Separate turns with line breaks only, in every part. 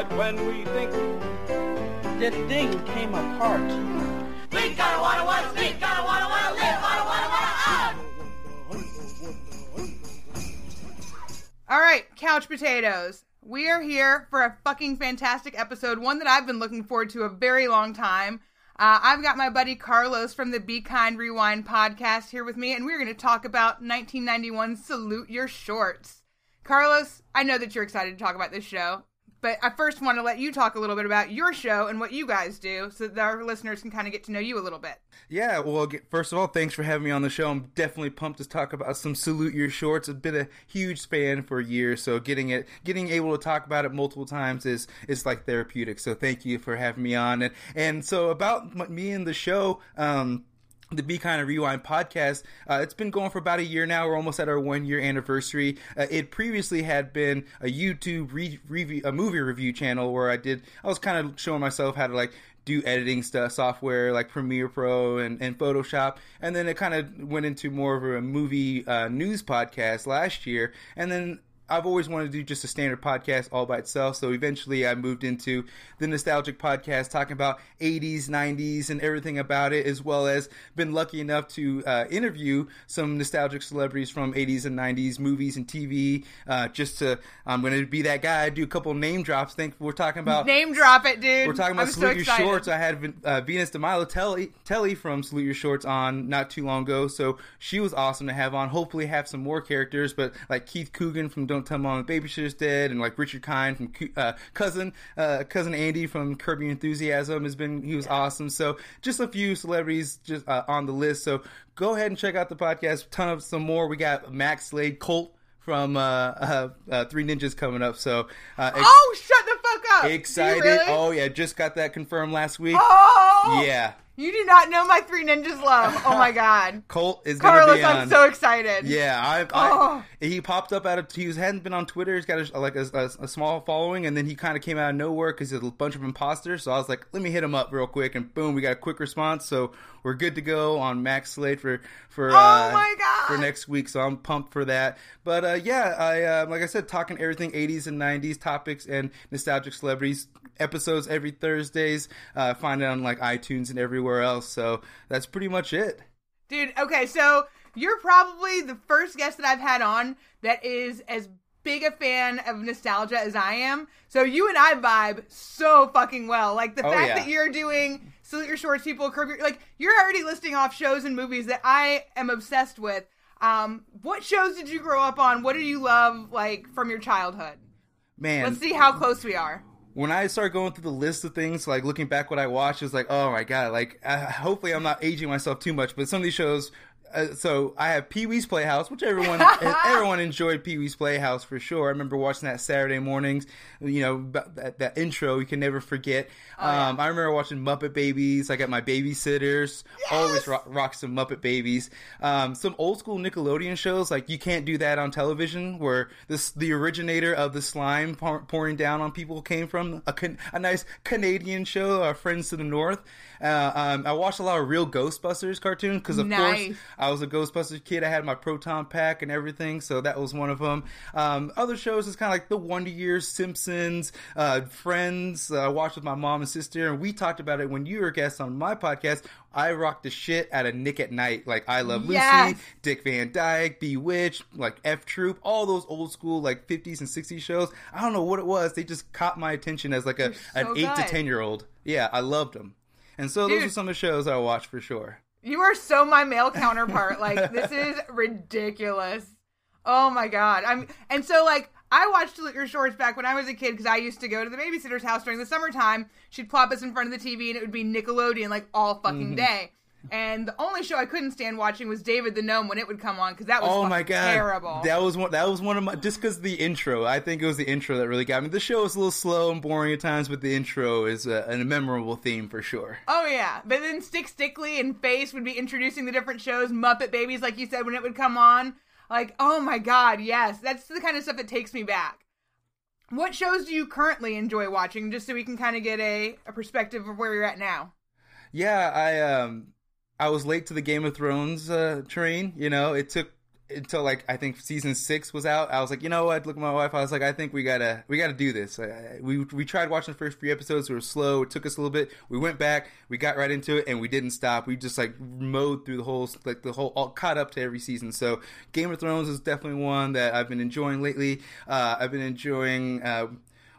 But
when we think
The
thing came apart.
We gotta wanna wanna, we gotta wanna wanna live, wanna wanna wanna out.
All right, couch potatoes. We are here for a fucking fantastic episode, one that I've been looking forward to a very long time. Uh, I've got my buddy Carlos from the Be Kind Rewind podcast here with me, and we're going to talk about 1991 Salute Your Shorts. Carlos, I know that you're excited to talk about this show, but I first want to let you talk a little bit about your show and what you guys do so that our listeners can kind of get to know you a little bit.
Yeah, well, first of all, thanks for having me on the show. I'm definitely pumped to talk about some salute your shorts. It's been a huge span for years, so getting it, getting able to talk about it multiple times is is like therapeutic. So thank you for having me on. And and so about me and the show. Um, the Be Kind of Rewind podcast. Uh, it's been going for about a year now. We're almost at our one year anniversary. Uh, it previously had been a YouTube re- review, a movie review channel where I did. I was kind of showing myself how to like do editing stuff, software like Premiere Pro and, and Photoshop, and then it kind of went into more of a movie uh, news podcast last year, and then. I've always wanted to do just a standard podcast all by itself. So eventually I moved into the nostalgic podcast talking about 80s, 90s, and everything about it, as well as been lucky enough to uh, interview some nostalgic celebrities from 80s and 90s movies and TV. Uh, just to, I'm going to be that guy, do a couple name drops. Think we're talking about.
Name drop it, dude.
We're talking about
I'm so
Salute Your. Shorts. I had uh, Venus DeMilo Telly, Telly from Salute Your Shorts on not too long ago, so she was awesome to have on. Hopefully, have some more characters, but like Keith Coogan from Don't Tell Mom the Babysitter's Dead, and like Richard Kind from uh, cousin uh, cousin Andy from Curb Your Enthusiasm has been he was awesome. So just a few celebrities just uh, on the list. So go ahead and check out the podcast. Ton of some more. We got Max Slade, Colt from uh, uh, uh, Three Ninjas coming up. So uh, ex-
Oh, shut the fuck up.
Excited!
really?
Oh yeah, just got that confirmed last week.
Oh!
Yeah,
You do not know my Three Ninjas love. Oh my god.
Colt is
Carlos,
be on.
I'm so excited.
yeah, I, I
Oh.
he popped up out of he was, hadn't been on Twitter. He's got a, like a, a, a small following, and then he kind of came out of nowhere because there's a bunch of imposters. So I was like, let me hit him up real quick, and boom, we got a quick response. So we're good to go on Max Slade for for
Oh
uh,
my God.
for next week. So I'm pumped for that. But uh, yeah, I uh, like I said, talking everything 80s and 90s topics and nostalgic celebrities. Episodes every Thursdays. Uh, find it on like iTunes and everywhere else. So that's pretty much it.
Dude, okay, so you're probably the first guest that I've had on that is as big a fan of nostalgia as I am. So you and I vibe so fucking well. Like the
Oh,
fact
yeah.
that you're doing Salute Your Shorts People, Curb Your, like you're already listing off shows and movies that I am obsessed with. Um, what shows did you grow up on? What do you love like from your childhood?
Man,
Let's see how close we are.
When I start going through the list of things, like looking back what I watched, it's like, oh my god, like hopefully I'm not aging myself too much, but some of these shows. Uh, so I have Pee Wee's Playhouse, which everyone everyone enjoyed Pee Wee's Playhouse for sure. I remember watching that Saturday mornings. You know that, that intro you can never forget. um, I remember watching Muppet Babies. I got my babysitters. Always rock, rock some Muppet Babies. Um, some old school Nickelodeon shows like you can't do that on television, where this the originator of the slime pour, pouring down on people came from a, can, a nice Canadian show, our friends to the north. Uh, um, I watched a lot of real Ghostbusters cartoons because of
Nice.
course I was a Ghostbusters kid. I had my proton pack and everything, so that was one of them. Um, other shows is kind of like The Wonder Years, Simpsons, uh, Friends. Uh, I watched with my mom and sister, and we talked about it when you were a guest on my podcast. I rocked the shit out of Nick at Night, like I Love Lucy,
Yes.
Dick Van Dyke, Bewitched, like F Troop, all those old school like 50s and 60s shows. I don't know what it was. They just caught my attention as like a
so
an eight to ten year old. Yeah, I loved them. And so those are some of the shows I watch for sure.
You are so my male counterpart. Like this is ridiculous. Oh my god. I'm and so like I watched Your Shorts back when I was a kid because I used to go to the babysitter's house during the summertime. She'd plop us in front of the TV and it would be Nickelodeon like all fucking mm-hmm. day. And the only show I couldn't stand watching was David the Gnome when it would come on because that was
Oh my god,
terrible.
That was one. That was one of my just because the intro. I think it was the intro that really got me. The show is a little slow and boring at times, but the intro is a, a memorable theme for sure.
Oh yeah, but then Stick Stickly and Face would be introducing the different shows. Muppet Babies, like you said, when it would come on, like oh my god, yes, that's the kind of stuff that takes me back. What shows do you currently enjoy watching, just so we can kind of get a, a perspective of where you're at now?
Yeah, I um, I was late to the Game of Thrones uh, train. You know, it took until like I think season six was out. I was like, you know what? Look at my wife. I was like, I think we gotta we gotta do this. We we tried watching the first three episodes. We were slow. It took us a little bit. We went back. We got right into it, and we didn't stop. We just like mowed through the whole like the whole all caught up to every season. So Game of Thrones is definitely one that I've been enjoying lately. Uh, I've been enjoying. Uh,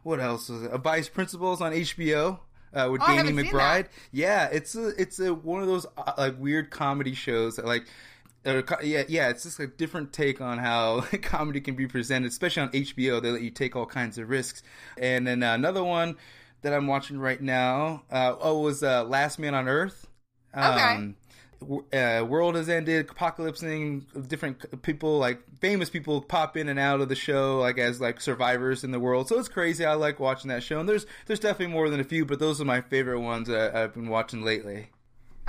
what else was it? Vice Principals on HBO uh, with
Oh,
Danny McBride. Yeah, it's a it's a one of those uh, like weird comedy shows that like. Uh, yeah, yeah, it's just a different take on how comedy can be presented, especially on HBO. They let you take all kinds of risks. And then uh, another one that I'm watching right now, uh, oh, was uh, Last Man on Earth. Um, w- uh, world has ended, apocalypsing. Different people, like famous people, pop in and out of the show, like as like survivors in the world. So it's crazy. I like watching that show. And there's there's definitely more than a few, but those are my favorite ones that I've been watching lately.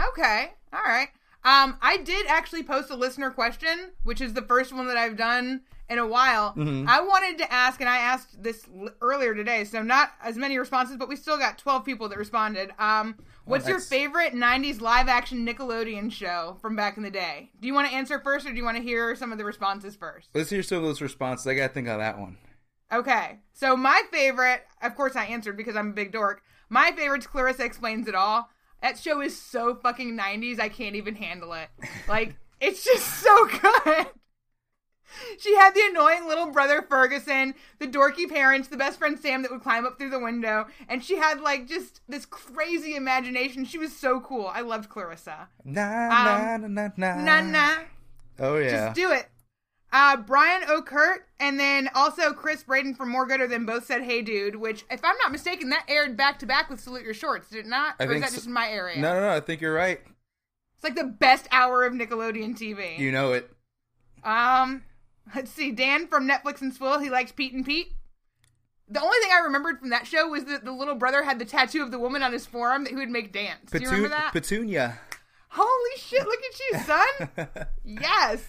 Okay, all right. Um, I did actually post a listener question, which is the first one that I've done in a while. I wanted to ask, and I asked this l- earlier today, so not as many responses, but we still got 12 people that responded. Um, what's oh,
your
favorite 90s live action Nickelodeon show from back in the day? Do you want to answer first, or do you want to hear some of the responses first?
Let's hear some of those responses. I gotta think on that one.
Okay, so my favorite, of course, I answered because I'm a big dork. My favorite's Clarissa Explains It All. That show is so fucking 90s, I can't even handle it. Like, it's just so good. She had the annoying little brother Ferguson, the dorky parents, the best friend Sam that would climb up through the window, and she had like just this crazy imagination. She was so cool. I loved Clarissa.
Na
Um,
na na na
Nah, nah.
Oh yeah.
Just do it. Uh, Brian O'Kurt and then also Chris Braden from More Gooder Than both said "Hey Dude," which, if I'm not mistaken, that aired back to back with "Salute Your Shorts," did it not?
I
or is
think
that
so-
just in my area?
no, no, no. I think you're right.
It's like the best hour of Nickelodeon TV.
You know it.
Um, let's see. Dan from Netflix and Swill, he likes Pete and Pete. The only thing I remembered from that show was that the little brother had the tattoo of the woman on his forearm that he would make dance. Do you remember that?
Petunia.
Holy shit, look at you, son. yes.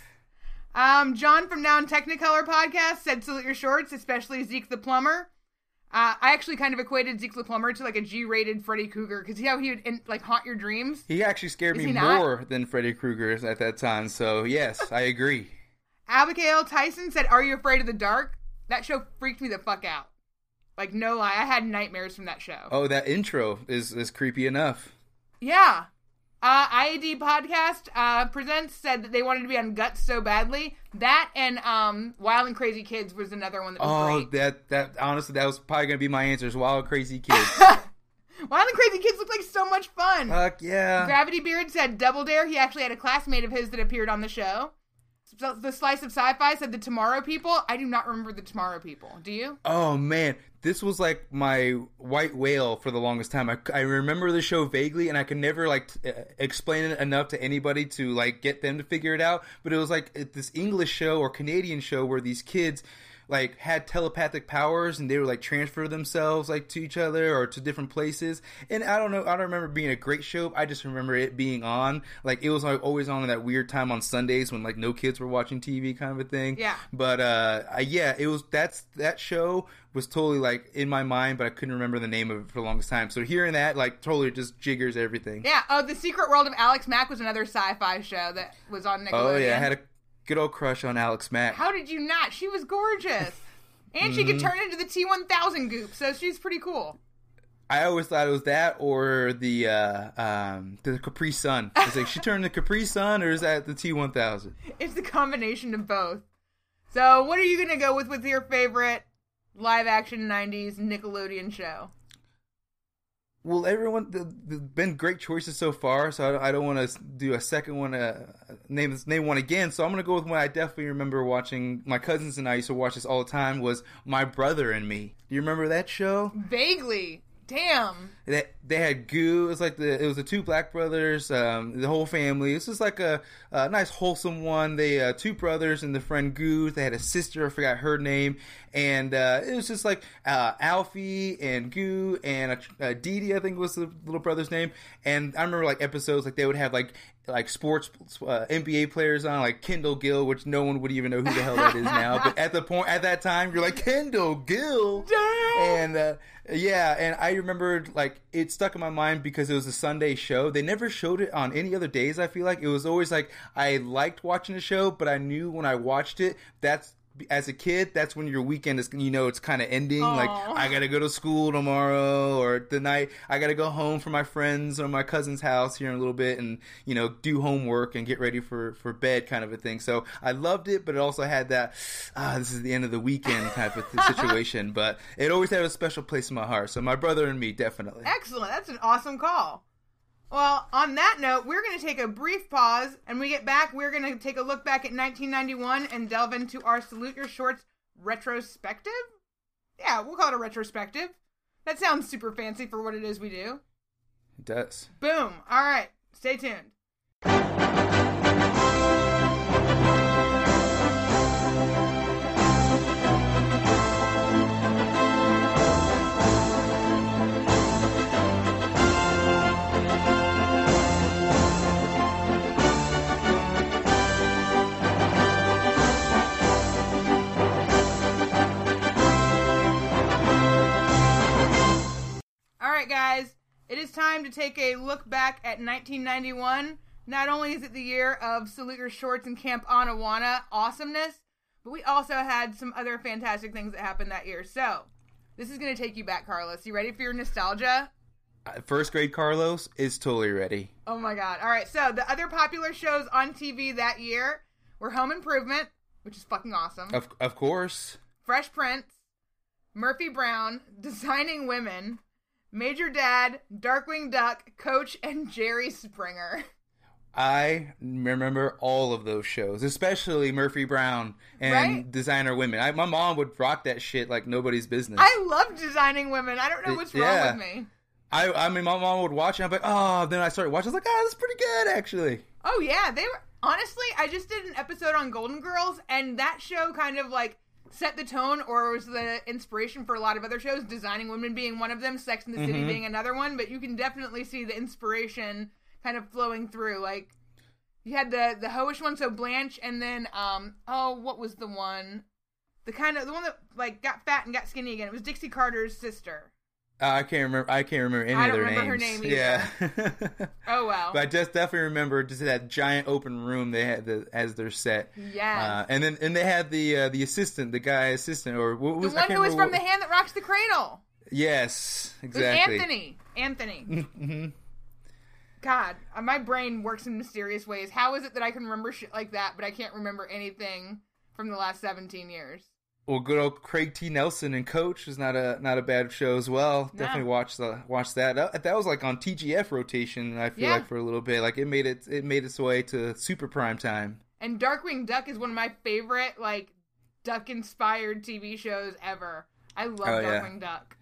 Um, John from Now in Technicolor podcast said salute your shorts, especially Zeke the plumber. Uh, I actually kind of equated Zeke the plumber to like a G-rated Freddy Krueger because how he would in, like haunt your dreams.
He actually scared
Is
me more than Freddy Krueger at that time. So yes, I agree.
Abigail Tyson said, "Are you afraid of the dark?" That show freaked me the fuck out. Like no lie, I had nightmares from that show.
Oh, that intro is is creepy enough.
Yeah. Uh, IAD podcast uh, presents said that they wanted to be on Guts so badly. That and um, Wild and Crazy Kids was another one that was
Oh,
great.
that that honestly, that was probably gonna be my answers. Wild and crazy kids.
Wild and Crazy Kids looked like so much fun.
Fuck yeah.
Gravity Beard said Double Dare. He actually had a classmate of his that appeared on the show. The Slice of Sci-Fi said the Tomorrow People. I do not remember the Tomorrow People. Do you?
Oh man, this was like my white whale for the longest time. I, I remember the show vaguely, and I could never like t- uh, explain it enough to anybody to like get them to figure it out. But it was like this English show or Canadian show where these kids like had telepathic powers and they would like transfer themselves like to each other or to different places. And I don't know, I don't remember being a great show. I just remember it being on. Like it was like always on at that weird time on Sundays when like no kids were watching TV kind of a thing.
Yeah.
But uh, I, yeah, it was that's that show was totally like in my mind, but I couldn't remember the name of it for the longest time. So hearing that like totally just jiggers everything.
Yeah. Oh, The Secret World of Alex Mack was another sci-fi show that was on Nickelodeon.
Oh yeah, I had a good old crush on Alex Mack.
How did you not? She was gorgeous. And she could
Mm-hmm.
turn into the T1000 goop, so she's pretty cool.
I always thought it was that or the uh, um, the Capri Sun. It's like she turned the Capri Sun, or is that the T one thousand?
It's the combination of both. So, what are you going to go with with your favorite live action 90s Nickelodeon show?
Well, everyone, the, the been great choices so far, so I, I don't want to do a second one. Uh, name name one again. So I'm gonna go with one I definitely remember watching. My cousins and I used to watch this all the time. Was My Brother and Me. Do you remember that show?
Vaguely. Damn.
They, they had goo. It was like the it was the two black brothers, um, the whole family. This is like a, a nice wholesome one. They uh, two brothers and the friend Goo. They had a sister. I forgot her name, and uh, it was just like uh, Alfie and Goo and uh, Dee Dee. I think was the little brother's name. And I remember like episodes like they would have like like sports uh, NBA players on, like Kendall Gill, which no one would even know who the hell that is now. But at the point at that time, you're like Kendall Gill, and uh, yeah, and I remembered like it stuck in my mind because it was a Sunday show. They never showed it on any other days. I feel like it was always like I liked watching the show, but I knew when I watched it, that's as a kid, that's when your weekend is, you know, it's kind of ending. Like, I gotta go to school tomorrow, or tonight, I gotta go home from my friends or my cousin's house here in a little bit and, you know, do homework and get ready for, for bed kind of a thing. So I loved it, but it also had that, ah, this is the end of the weekend type of situation. But it always had a special place in my heart. So my brother and me, definitely.
Excellent. That's an awesome call. Well, on that note, we're going to take a brief pause, and when we get back, we're going to take a look back at 1991 and delve into our Salute Your Shorts retrospective. Yeah, we'll call it a retrospective. That sounds super fancy for what it is we do.
It does.
Boom. All right. Stay tuned. Right, guys. It is time to take a look back at 1991. Not only is it the year of Salute Your Shorts and Camp Anawana awesomeness, but we also had some other fantastic things that happened that year. So, this is going to take you back, Carlos. You ready for your nostalgia?
Uh, First grade Carlos is totally ready.
Oh my god. All right, so the other popular shows on TV that year were Home Improvement, which is fucking awesome.
Of, of course.
Fresh Prince, Murphy Brown, Designing Women, Major Dad, Darkwing Duck, Coach, and Jerry Springer.
I remember all of those shows, especially Murphy Brown and
Right?
Designer Women. I, my mom would rock that shit like nobody's business.
I love Designing Women. I don't know
It-
what's wrong
yeah.
with me.
I, I mean, my mom would watch it. I'm like, oh. Then I started watching. I was like, oh, that's pretty good, actually.
Oh yeah, they were honestly. I just did an episode on Golden Girls, and that show kind of like set the tone, or was the inspiration for a lot of other shows. Designing Women being one of them, Sex and the City being another one. But you can definitely see the inspiration kind of flowing through. Like you had the the hoish one, so Blanche, and then um oh, what was the one? The kind of the one that like got fat and got skinny again. It was Dixie Carter's sister.
Uh, I can't remember. I can't remember any
I
of
don't
their
remember her
names.
name
yeah.
Oh well.
but I just definitely remember just that giant open room they had the, as their set.
Yes.
Uh, and then and they had the uh, the assistant, the guy assistant, or what
the
was I
one who was from the hand that rocks the cradle.
Yes,
It was
exactly.
Anthony. Anthony.
Mm-hmm.
God, uh, my brain works in mysterious ways. How is it that I can remember shit like that, but I can't remember anything from the last 17 years?
Well, good old Craig T. Nelson and Coach is not a not a bad show as well.
No.
Definitely watch the watch that. that. That was like on TGIF rotation. I feel
Yeah.
like for a little bit, like it made it it made its way to super prime time.
And Darkwing Duck is one of my favorite, like, duck inspired TV shows ever. I love
Oh, yeah.
Darkwing Duck.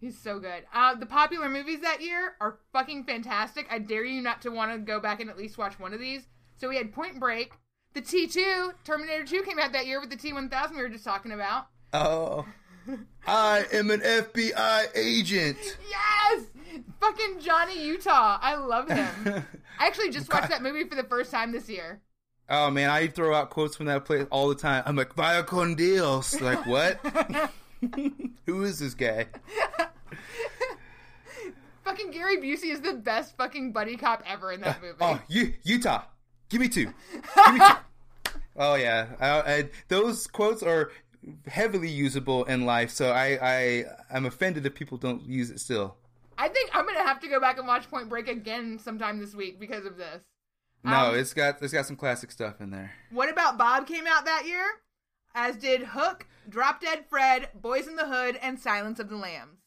He's so good. Uh, the popular movies that year are fucking fantastic. I dare you not to want to go back and at least watch one of these. So we had Point Break. The T2, Terminator 2 came out that year with the T1000 we were just talking about.
Oh, I am an FBI agent.
Yes! Fucking Johnny Utah. I love him. I actually just watched that movie for the first time this year.
Oh man, I throw out quotes from that place all the time. I'm like, Vaya con Dios. Like, what? Who is this guy?
Fucking Gary Busey is the best fucking buddy cop ever in that uh, movie.
Oh, U- Utah. Give me two. Give me two. oh yeah, I, I, those quotes are heavily usable in life. So I, I, I'm offended if people don't use it still.
I think I'm gonna have to go back and watch Point Break again sometime this week because of this.
No,
Um,
it's got it's got some classic stuff in there.
What about Bob came out that year? As did Hook, Drop Dead Fred, Boyz n the Hood, and Silence of the Lambs.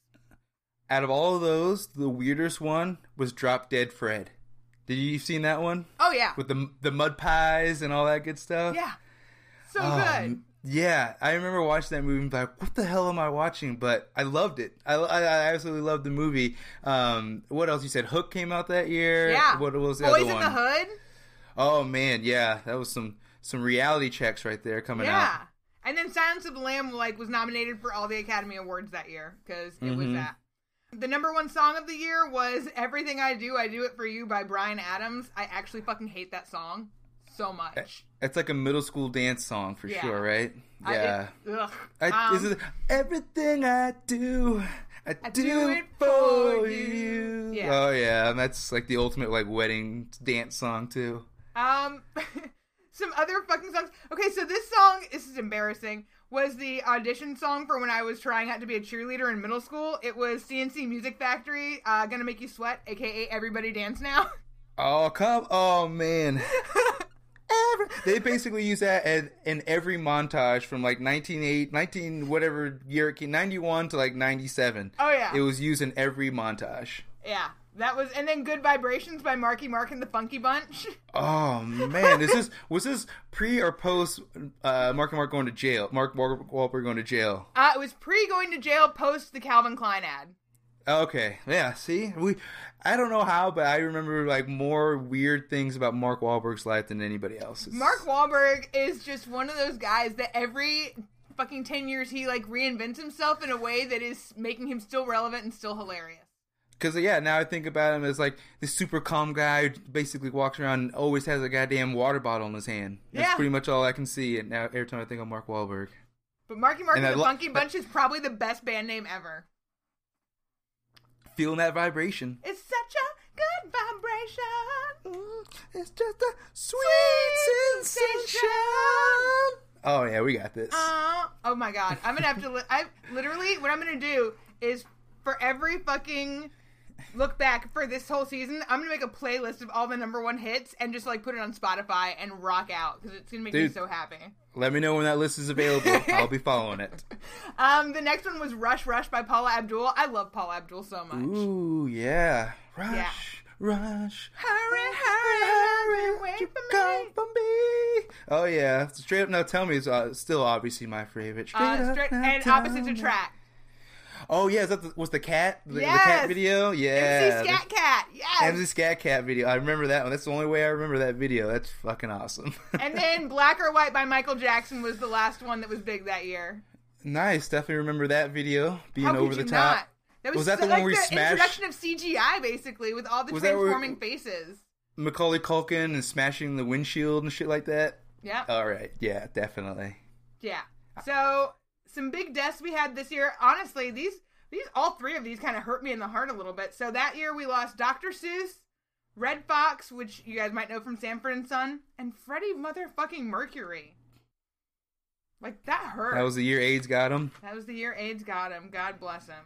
Out of all of those, the weirdest one was Drop Dead Fred. Did you seen that one
Oh yeah,
with the the mud pies and all that good stuff?
yeah, so
Oh,
good.
Yeah, I remember watching that movie and be like, "What the hell am I watching?" But I loved it. I, I, I absolutely loved the movie. Um, what else? You said Hook came out that year.
Yeah.
What was the
Boys
other
in
one?
the Hood.
Oh man, yeah, that was some some reality checks right there coming
Yeah.
out.
Yeah, and then Silence of the Lamb like was nominated for all the Academy Awards that year because it was
Mhm.
that. The number one song of the year was "Everything I Do, I Do It for You" by Bryan Adams. I actually fucking hate that song so much.
It's like a middle school dance song for
Yeah.
sure, right?
I-
Yeah.
it- ugh.
I,
Um,
everything I do? I,
I
do,
do
it
it
for
for
you.
you. Yeah.
Oh yeah, and that's like the ultimate like wedding dance song too.
Um, some other fucking songs. Okay, so this song, this is embarrassing, was the audition song for when I was trying out to be a cheerleader in middle school. It was C+C Music Factory, uh, Gonna Make You Sweat, aka Everybody Dance Now.
Oh come, oh man. Every, they basically use that in, in every montage from like 1908, 19 whatever year it came, 91 to like 97.
Oh, yeah.
It was used in every montage.
yeah, that was, and then Good Vibrations by Marky Mark and the Funky Bunch.
Oh man, is this was this pre or post uh, Mark Mark going to jail? Mark Wahl- Wahlberg going to jail?
Uh, it was pre going to jail, post the Calvin Klein ad.
Okay, yeah. See, we I don't know how, but I remember like more weird things about Mark Wahlberg's life than anybody else's.
Mark Wahlberg is just one of those guys that every fucking 10 years he like reinvents himself in a way that is making him still relevant and still hilarious.
Because yeah, now I think about him as like this super calm guy who basically walks around and always has a goddamn water bottle in his hand. That's
Yeah.
pretty much all I can see. And now every time I think of Mark Wahlberg,
But Marky Mark and,
And
the
lo-
Funky Bunch is probably the best band name ever.
feeling that vibration.
It's such a good vibration.
It's just a sweet sensation. Oh yeah, we got this.
Uh, oh my god. I'm gonna have to. Li- I literally what I'm gonna do is for every fucking look back for this whole season, I'm gonna make a playlist of all the number one hits and just like put it on Spotify and rock out because it's gonna make me so happy.
Let me know when that list is available. I'll be following it.
Um, the next one was Rush Rush by Paula Abdul. I love Paula Abdul so much.
Ooh yeah, rush,
Yeah.
rush.
Hurry, hurry, hurry, wait for
come
me.
for me. Oh yeah, straight up. Now tell me, it's uh, still obviously my favorite. Straight
Uh,
up,
straight,
now
and opposites attract.
Oh yeah, is that the, was the cat? The, the cat video? Yeah.
MC Scat Cat. Yes.
MC Scat Cat video. I remember that one. That's the only way I remember that video. That's fucking awesome.
and then Black or White by Michael Jackson was the last one that was big that year.
nice. Definitely remember that video being
How
over the
you
top.
not? That was,
Was that
so-
the one
like
where he
the
smashed-
introduction of CGI, basically, with all the
Was that where-
transforming faces.
Macaulay Culkin and smashing the windshield and shit like that.
Yeah,
All right. Yeah, definitely.
yeah. So some big deaths we had this year. Honestly, these these all three of these kind of hurt me in the heart a little bit. So that year we lost Dr. Seuss, Redd Foxx, which you guys might know from Sanford and Son, and Freddie motherfucking Mercury. Like that hurt.
That was the year AIDS got him.
That was the year AIDS got him. God bless him.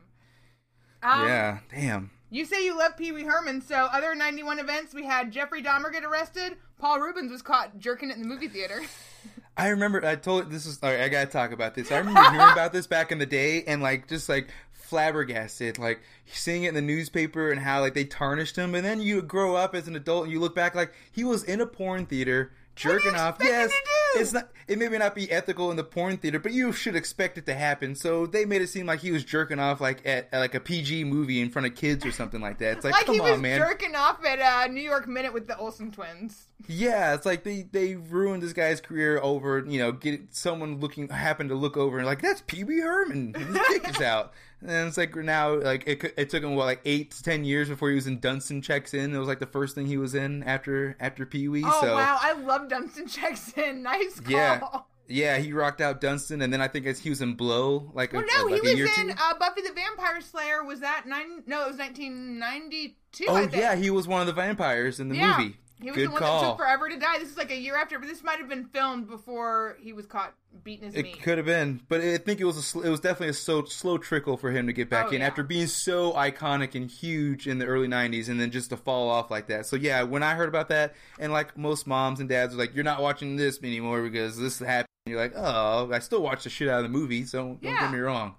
Um,
yeah. Damn.
You say you love Pee Wee Herman, so other 91 events, we had Jeffrey Dahmer get arrested. Paul Reubens was caught jerking it in the movie theater.
I remember I told this is all right, I gotta talk about this. I remember hearing about this back in the day and like just like flabbergasted, like seeing it in the newspaper and how like they tarnished him, and then you grow up as an adult and you look back like he was in a porn theater jerking off. Yes? It's not. It may not be ethical in the porn theater, but you should expect it to happen. So they made it seem like he was jerking off like at, at like a PG movie in front of kids or something like that. It's like,
like
come
he
on,
was
man.
jerking off at uh, New York Minute with the Olsen twins.
Yeah, it's like they they ruined this guy's career over you know get someone looking happened to look over and like that's Pee Wee Herman his dick is out and it's like now like it, it took him what like eight to ten years before he was in Dunston checks in it was like the first thing he was in after after Pee Wee
Oh,
so
wow. I love Dunston checks in. Call.
yeah yeah he rocked out Dunston and then I think as he was in Blow like
Well,
a,
no,
like
he was in uh, Buffy the Vampire Slayer. Was that nine? No, it was 1992. I
oh
think.
yeah he was one of the vampires in the
yeah.
movie
He was
good
the one
call
that took forever to die. This is like a year after, but this might have been filmed before he was caught beating his meat.
It could have been, but I think it was a sl- it was definitely a slow slow trickle for him to get back
Oh,
in
yeah.
after being so iconic and huge in the early '90s, and then just to fall off like that. So yeah, when I heard about that, and like most moms and dads were like, "You're not watching this anymore because this happened." You're like, "Oh, I still watch the shit out of the movie, so don't
Yeah.
get me wrong."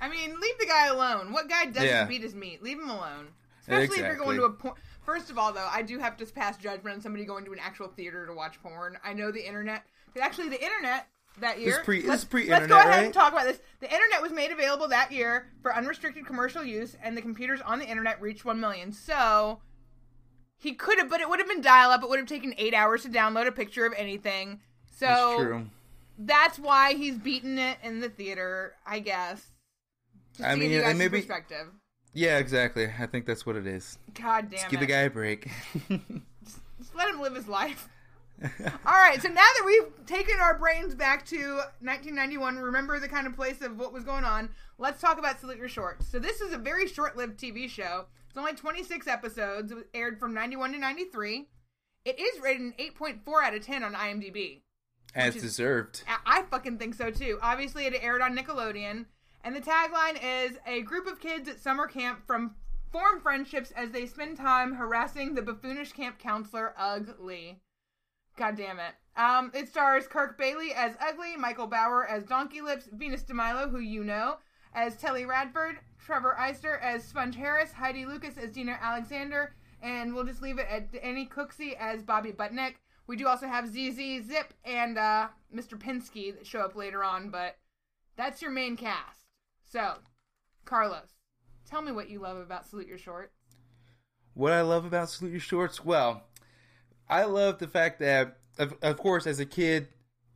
I mean, leave the guy alone. What guy doesn't
Yeah.
beat his meat? Leave him alone. Especially if you're going to a porn. First of all, though, I do have to pass judgment on somebody going to an actual theater to watch porn. I know the internet. Actually, the internet that year.
pre- this
let's,
is pre-internet,
Let's go ahead
right?
and talk about this. The internet was made available that year for unrestricted commercial use, and the computers on the internet reached one million. So he could have, but it would have been dial-up. It would have taken eight hours to download a picture of anything. So
That's true.
that's why he's beaten it in the theater, I guess.
I mean,
give you
and
guys
maybe-
perspective.
Yeah, exactly. I think that's what it is.
God damn
Just
it!
give the guy a break.
Just let him live his life. All right, so now that we've taken our brains back to 1991, remember the kind of place of what was going on, let's talk about Salute Your Shorts. So this is a very short-lived TV show. It's only 26 episodes. It aired from 91 to 93. It is rated an 8.4 out of 10 on IMDb.
As
is-
deserved.
I I fucking think so too. Obviously, it aired on Nickelodeon, and the tagline is a group of kids at summer camp from form friendships as they spend time harassing the buffoonish camp counselor Ugly. God damn it. Um, it stars Kirk Bailey as Ugly, Michael Bower as Donkey Lips, Venus DeMilo, who you know, as Telly Radford, Trevor Eyster as Sponge Harris, Heidi Lucas as Dina Alexander, and we'll just leave it at Danny Cooksey as Bobby Budnick. We do also have ZZ Ziff and uh, Mr. Pinsky that show up later on, but that's your main cast. So, Carlos, tell me what you love about Salute Your Shorts.
What I love about Salute Your Shorts, well, I love the fact that, of, of course, as a kid,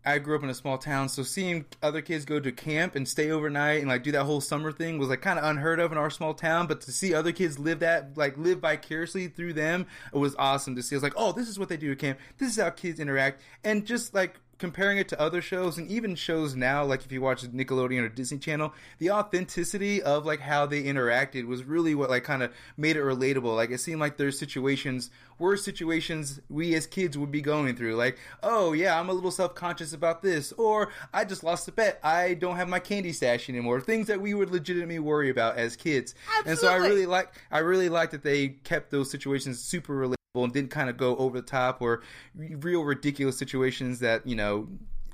I grew up in a small town, so seeing other kids go to camp and stay overnight and like do that whole summer thing was like kind of unheard of in our small town. But to see other kids live that, like live vicariously through them, it was awesome to see. It's like, oh, this is what they do at camp. This is how kids interact, and just like comparing it to other shows and even shows now, like if you watch Nickelodeon or Disney Channel, the authenticity of like how they interacted was really what like kind of made it relatable. Like it seemed like there's situations were situations we as kids would be going through. Like, oh yeah, I'm a little self conscious about this, or I just lost a bet. I don't have my candy stash anymore. Things that we would legitimately worry about as kids. Absolutely. And so I really like I really like that they kept those situations super relatable and didn't kind of go over the top or real ridiculous situations that you know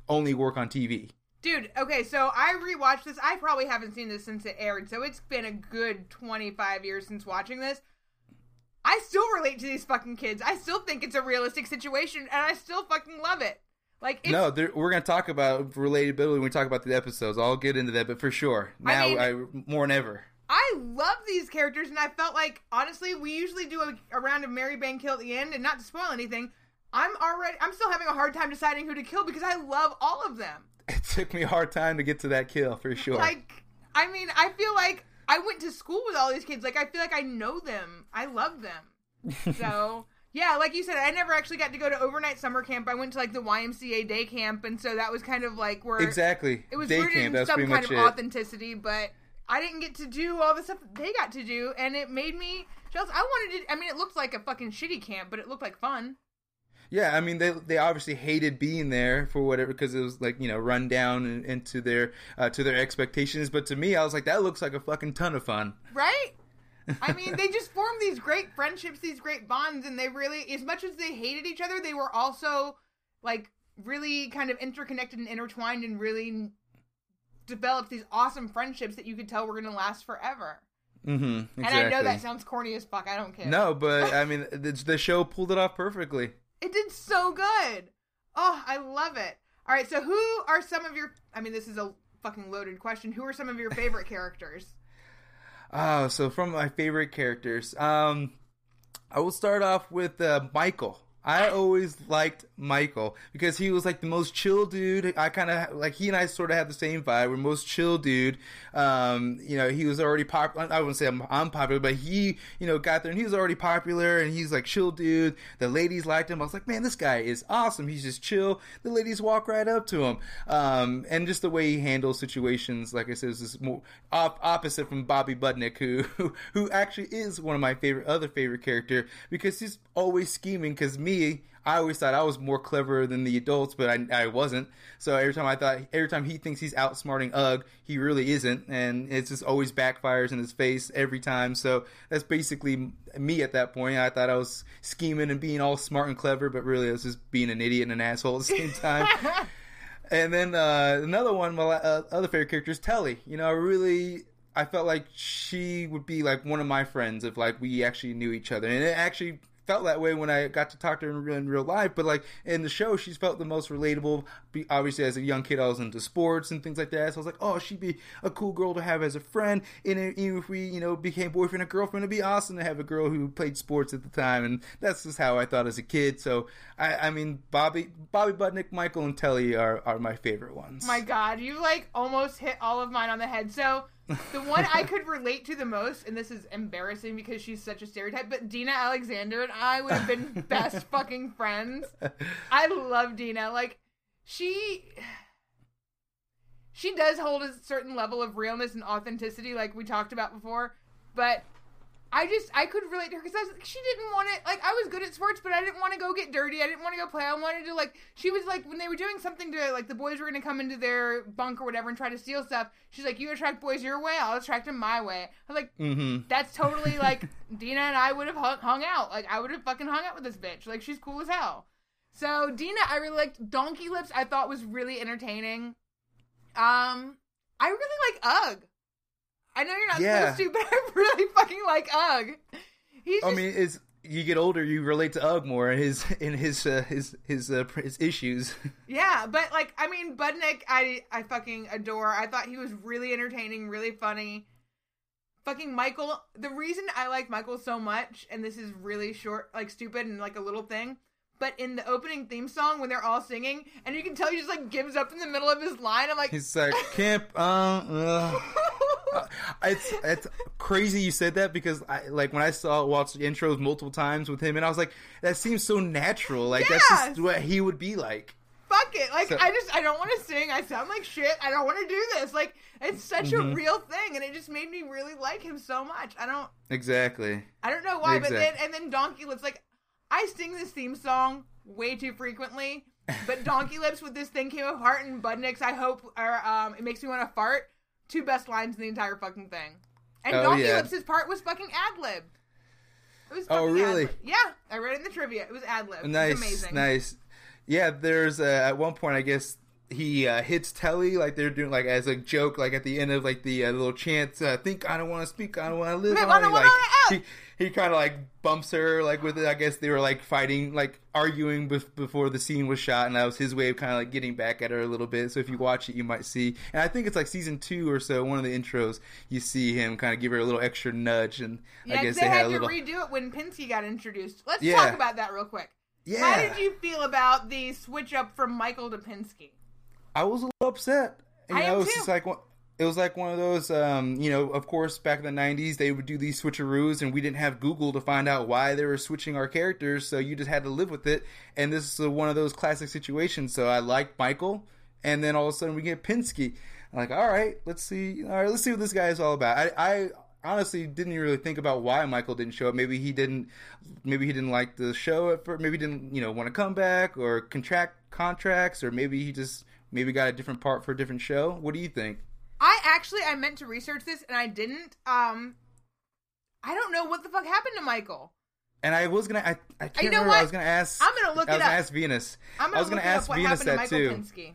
only work on TV.
Dude, okay, so I rewatched this. I probably haven't seen this since it aired, so it's been a good 25 years since watching this. I still relate to these fucking kids. I still think it's a realistic situation, and I still fucking love it. Like, it's,
no, we're gonna talk about relatability when we talk about the episodes. I'll get into that, but for sure now
mean-
I, more than ever.
I love these characters, and I felt like, honestly, we usually do a, a round of Marry Bang kill at the end, and not to spoil anything, I'm already, I'm still having a hard time deciding who to kill because I love all of them.
It took me a hard time to get to that kill for sure.
Like, I mean, I feel like I went to school with all these kids. Like, I feel like I know them. I love them. So, yeah, like you said, I never actually got to go to overnight summer camp. I went to like the YMCA day camp, and so that was kind of like where
exactly.
it was
Day
rooted
camp.
in
That's
some kind of
it.
authenticity, but I didn't get to do all the stuff that they got to do, and it made me jealous. I wanted to. I mean, it looked like a fucking shitty camp, but it looked like fun.
Yeah, I mean they they obviously hated being there for whatever because it was like you know run down and, into their uh, to their expectations. But to me, I was like that looks like a fucking ton of fun.
Right? I mean, they just formed these great friendships, these great bonds, and they really, as much as they hated each other, they were also like really kind of interconnected and intertwined and really developed these awesome friendships that you could tell were going to last forever.
Mm-hmm. Exactly.
And I know that sounds corny as fuck. I don't care.
no, but I mean the, the show pulled it off perfectly.
It did so good. Oh, I love it. All right, so who are some of your I mean, this is a fucking loaded question. Who are some of your favorite characters?
Oh, so from my favorite characters, um, I will start off with uh, Michael. I always liked Michael because he was like the most chill dude. I kind of like he and I sort of had the same vibe. We're most chill dude. Um, you know, he was already popular. I wouldn't say I'm, I'm popular, but he, you know, got there and he was already popular and he's like chill dude. The ladies liked him. I was like, man, this guy is awesome. He's just chill. The ladies walk right up to him. Um, and just the way he handles situations, like I said, is more op- opposite from Bobby Budnick, who, who who actually is one of my favorite other favorite character because he's always scheming. Because me, I always thought I was more clever than the adults, but I, I wasn't. So every time I thought, every time he thinks he's outsmarting Ugg, he really isn't, and it just always backfires in his face every time. So that's basically me at that point. I thought I was scheming and being all smart and clever, but really I was just being an idiot and an asshole at the same time. And then uh, another one, my uh, other favorite character is Telly. You know, I really, I felt like she would be like one of my friends if like we actually knew each other, and it actually felt that way when I got to talk to her in real, life. But like in the show, she's felt the most relatable. Obviously, as a young kid, I was into sports and things like that. So I was like, oh, she'd be a cool girl to have as a friend. And even if we, you know, became boyfriend and girlfriend, it'd be awesome to have a girl who played sports at the time. And that's just how I thought as a kid. So I, I mean, Bobby, Bobby Budnick, Michael, and Telly are are my favorite ones.
My God, you like almost hit all of mine on the head. So the one I could relate to the most, and this is embarrassing because she's such a stereotype, but Dina Alexander and I would have been best fucking friends. I love Dina. Like she she does hold a certain level of realness and authenticity, like we talked about before, but I just I could relate to her because she didn't want to like I was good at sports, but I didn't want to go get dirty. I didn't want to go play. I wanted to like she was like when they were doing something to like the boys were gonna come into their bunk or whatever and try to steal stuff. She's like, "You attract boys your way, I'll attract them my way." I was like,
Mm-hmm.
"That's totally like Dina and I would have hung, hung out. Like I would have fucking hung out with this bitch. Like she's cool as hell." So Dina, I really liked. Donkey Lips, I thought was really entertaining. Um, I really like Ugg. I know you're not
Yeah.
supposed to, but I really fucking like Ugg. He's
I mean, it's you get older, you relate to Ugg more and his in his uh, his his uh, his issues.
yeah, but like, I mean, Budnick, I I fucking adore. I thought he was really entertaining, really funny. Fucking Michael. The reason I like Michael so much, and this is really short, like stupid and like a little thing, but in the opening theme song when they're all singing, and you can tell he just like gives up in the middle of his line. I'm like,
He's like camp. Uh, uh. It's it's crazy you said that because I like when I saw watched the intros multiple times with him and I was like that seems so natural like that's just what he would be like.
fuck it. Like
So-
I just I don't want to sing. I sound like shit. I don't want to do this. Like it's such
Mm-hmm.
a real thing, and it just made me really like him so much. I don't
Exactly.
I don't know why, but then and then Donkey looks like I sing this theme song way too frequently. But Donkey Lips with this thing came apart and Budnick's I hope or um it makes me want to fart. Two best lines in the entire fucking thing. And
Oh,
Donkey
yeah.
Lips' part was fucking ad lib. It was
Oh, really?
ad-lib. Yeah, I read it in the trivia. It was ad lib.
Nice,
amazing.
nice. Yeah, there's uh, at one point I guess he uh, hits Telly like they're doing like as a joke like at the end of like the uh, little chant. Uh, Think I don't want to speak, I don't want to live.
I don't
like,
wanna live.
he he kind of like bumps her like with it. I guess they were like fighting, like arguing bef- before the scene was shot, and that was his way of kind of like getting back at her a little bit. So if you watch it, you might see. And I think it's like season two or so. One of the intros, you see him kind of give her a little extra nudge, and
Yeah,
I guess
they,
they
had,
had a
to
little.
redo it when Pinsky got introduced. Let's
Yeah.
talk about that real quick.
yeah,
How did you feel about the switch up from Michael to Pinsky?
I was a little upset. You
I
know,
am too.
just like it was like one of those. Um, you know, of course, back in the '90s, they would do these switcheroos, and we didn't have Google to find out why they were switching our characters, so you just had to live with it. And this is one of those classic situations. So I liked Michael, and then all of a sudden we get Pinsky. I'm like, all right, let's see. All right, let's see what this guy is all about. I, I honestly didn't really think about why Michael didn't show up. Maybe he didn't. Maybe he didn't like the show at first. Maybe he didn't, you know, want to come back or contract contracts, or maybe he just maybe got a different part for a different show. What do you think?
I actually I meant to research this and I didn't. Um, I don't know what the fuck happened to Michael.
And I was gonna, I, I can't
You know
remember.
what?
I was gonna ask.
I'm gonna look
I was gonna
up.
ask Venus.
I'm gonna
I was gonna ask
up what
Venus
happened to Michael
too.
Pinsky.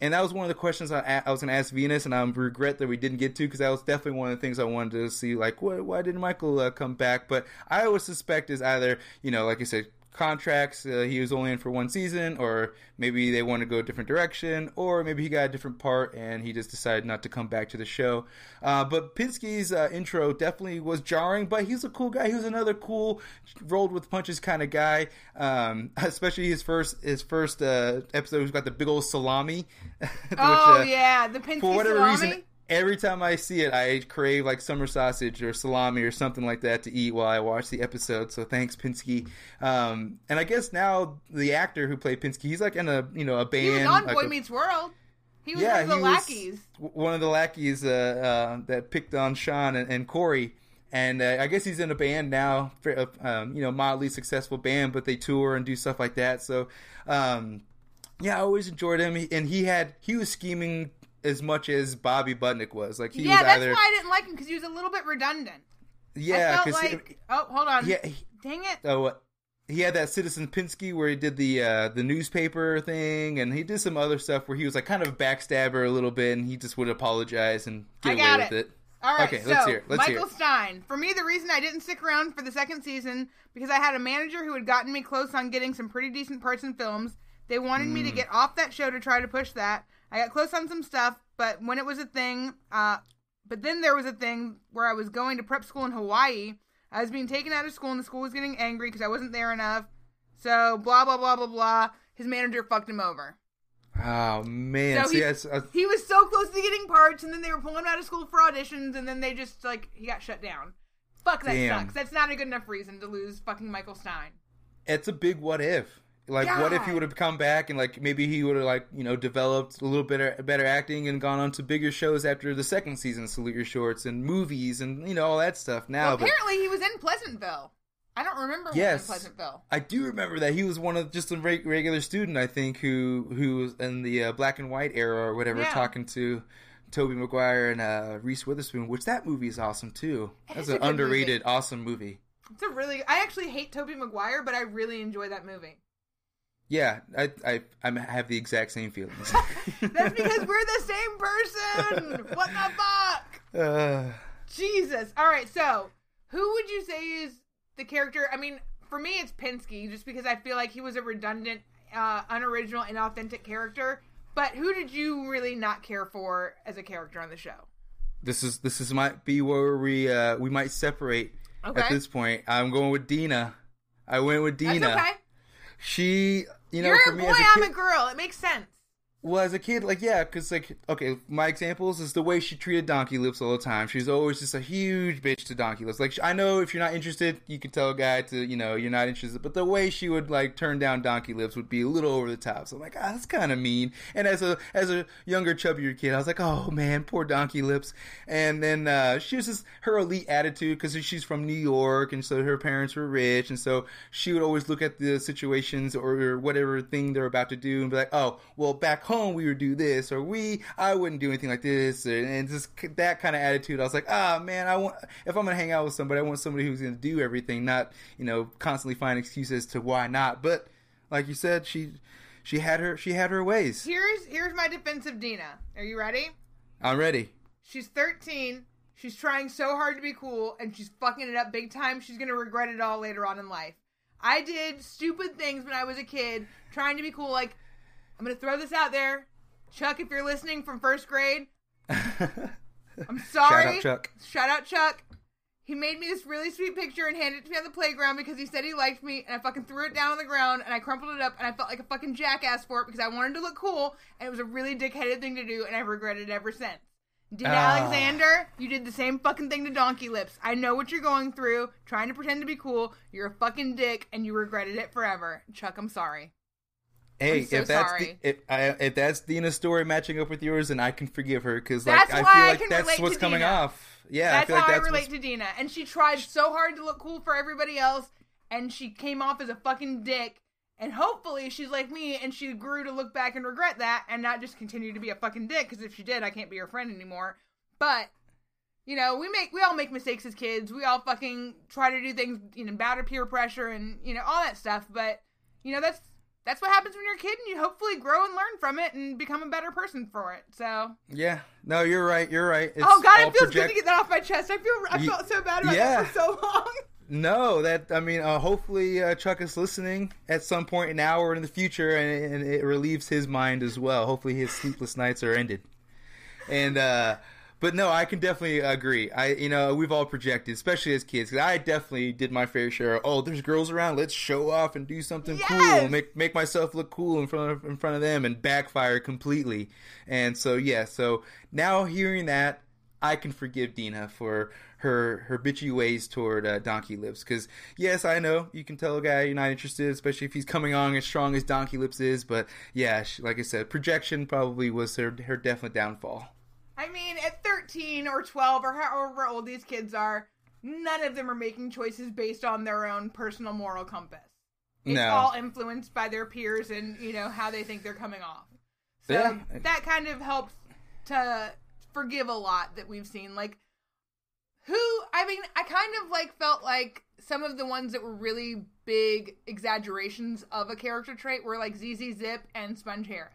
And that was one of the questions I, I was going to ask Venus, and I regret that we didn't get to because that was definitely one of the things I wanted to see. Like, what, why didn't Michael uh, come back? But I always suspect is either, you know, like you said, contracts. Uh, he was only in for one season, or maybe they want to go a different direction, or maybe he got a different part and he just decided not to come back to the show. Uh, but Pinsky's uh, intro definitely was jarring, but he's a cool guy. He was another cool, rolled with punches kind of guy. Um, especially his first his first uh, episode, he's got the big old salami.
Oh
uh,
yeah, the Pinsky
for whatever
salami.
reason, every time I see it, I crave like summer sausage or salami or something like that to eat while I watch the episode. So thanks, Pinsky. Um, and I guess now the actor who played Pinsky, he's like in a you know a band.
he was on
like
Boy
a-
Meets World. He was
yeah,
one of the
he
lackeys.
one of the lackeys uh, uh, that picked on Shawn and, and Cory. And uh, I guess he's in a band now, for, uh, um, you know, mildly successful band, but they tour and do stuff like that. So, um, yeah, I always enjoyed him. And he had he was scheming as much as Bobby Budnick was. Like he
yeah,
was
that's
either
why I didn't like him because he was a little bit redundant.
yeah,
I felt
because
like oh, hold on.
yeah, he,
Dang it.
oh, he had that Citizen Pinsky where he did the uh, the newspaper thing, and he did some other stuff where he was like kind of a backstabber a little bit, and he just would apologize and get away
got
with
it.
it.
All right,
Okay,
so
let's hear it, let's hear
Michael
it.
Stein. For me, the reason I didn't stick around for the second season because I had a manager who had gotten me close on getting some pretty decent parts in films. They wanted
Mm.
me to get off that show to try to push that. I got close on some stuff, but when it was a thing, uh, but then there was a thing where I was going to prep school in Hawaii. I was being taken out of school, and the school was getting angry because I wasn't there enough. So blah blah blah blah blah. His manager fucked him over.
Oh man,
So
see, uh,
He was so close to getting parts, and then they were pulling him out of school for auditions, and then they just like he got shut down. Fuck that
Damn.
sucks. That's not a good enough reason to lose fucking Michael Stein.
it's a big what if. Like, what if he would have come back and like maybe he would have like you know developed a little better better acting and gone on to bigger shows after the second season of Salute Your Shorts and movies and you know all that stuff. Now,
Well,
but
apparently he was in Pleasantville. I don't remember
Yes.
in Pleasantville.
I do remember that he was one of just a reg- regular student, I think, who who was in the uh, black and white era or whatever,
Yeah.
talking to Tobey Maguire and uh, Reese Witherspoon, which that movie is awesome too. That's an underrated, awesome movie.
It's a really. I actually hate Tobey Maguire, but I really enjoy that movie.
Yeah, I I I have the exact same feelings.
That's because we're the same person. What the fuck?
uh,
Jesus. All right, so who would you say is the character? I mean, for me, it's Pinsky, just because I feel like he was a redundant, uh, unoriginal, inauthentic character. But who did you really not care for as a character on the show?
this is this is might be where we uh, we might separate
Okay.
at this point. I'm going with Dina. I went with
That's
Dina.
okay.
She, you know,
You're
for
a
me
boy,
as a
I'm a girl. It makes sense.
Well, as a kid, like yeah, because like okay, my examples is the way she treated Donkey Lips all the time. She's always just a huge bitch to Donkey Lips. Like I know if you're not interested, you can tell a guy to you know you're not interested, but the way she would like turn down Donkey Lips would be a little over the top. So I'm like, ah, that's kind of mean. And as a as a younger, chubbier kid, I was like, oh man, poor Donkey Lips. And then uh, she was just her elite attitude because she's from New York, and so her parents were rich, and so she would always look at the situations or whatever thing they're about to do and be like, oh, well, back home we would do this, or we, I wouldn't do anything like this, or, and just that kind of attitude. I was like, ah, man, I want if I'm gonna hang out with somebody, I want somebody who's gonna do everything, not you know constantly find excuses to why not. But like you said, she she had her she had her ways.
Here's here's my defense of Dina. Are you ready?
I'm ready.
She's 13. She's trying so hard to be cool, and she's fucking it up big time. She's gonna regret it all later on in life. I did stupid things when I was a kid, trying to be cool. Like, I'm gonna throw this out there, Chuck. If you're listening from first grade, I'm sorry.
Shout out Chuck.
Shout out Chuck. He made me this really sweet picture and handed it to me on the playground because he said he liked me, and I fucking threw it down on the ground and I crumpled it up and I felt like a fucking jackass for it because I wanted to look cool and it was a really dickheaded thing to do and I've regretted it ever since. Did
Ah.
Alexander? You did the same fucking thing to Donkey Lips. I know what you're going through, trying to pretend to be cool. You're a fucking dick and you regretted it forever. Chuck, I'm sorry.
Hey,
so
if that's
sorry.
the, if, I, if that's Dina's story matching up with yours, then I can forgive her because like
That's
I feel like
can
that's what's coming
Dina.
off. Yeah,
that's
I feel like
how
that's
I relate
what's-
to Dina. And she tried so hard to look cool for everybody else, and she came off as a fucking dick. And hopefully she's like me, and she grew to look back and regret that, and not just continue to be a fucking dick. Because if she did, I can't be her friend anymore. But you know, we make we all make mistakes as kids. We all fucking try to do things, you know, bow to peer pressure and you know all that stuff. But you know, that's that's what happens when you're a kid, and you hopefully grow and learn from it and become a better person for it. So.
Yeah, no, you're right. You're right. It's
oh God, it feels
project-
good to get that off my chest. I feel I felt so bad about
yeah.
that for so long.
No, that I mean, uh, hopefully uh, Chuck is listening at some point now or in the future, and, and it relieves his mind as well. Hopefully, his sleepless nights are ended. And uh, but no, I can definitely agree. I you know we've all projected, especially as kids. 'cause I definitely did my fair share. Of, oh, there's girls around. Let's show off and do something
Yes!
cool. Make make myself look cool in front of in front of them, and backfire completely. And so yeah, so now hearing that, I can forgive Dina for her her bitchy ways toward uh, Donkey Lips. Because yes, I know you can tell a guy you're not interested, especially if he's coming on as strong as Donkey Lips is. But yeah, she, like I said, projection probably was her her definite downfall.
I mean, at 13 or 12 or however old these kids are, none of them are making choices based on their own personal moral compass. It's
No.
all influenced by their peers and, you know, how they think they're coming off. So
Yeah.
that kind of helps to forgive a lot that we've seen. Like, who, I mean, I kind of like felt like some of the ones that were really big exaggerations of a character trait were like ZZ Ziff and Sponge Harris.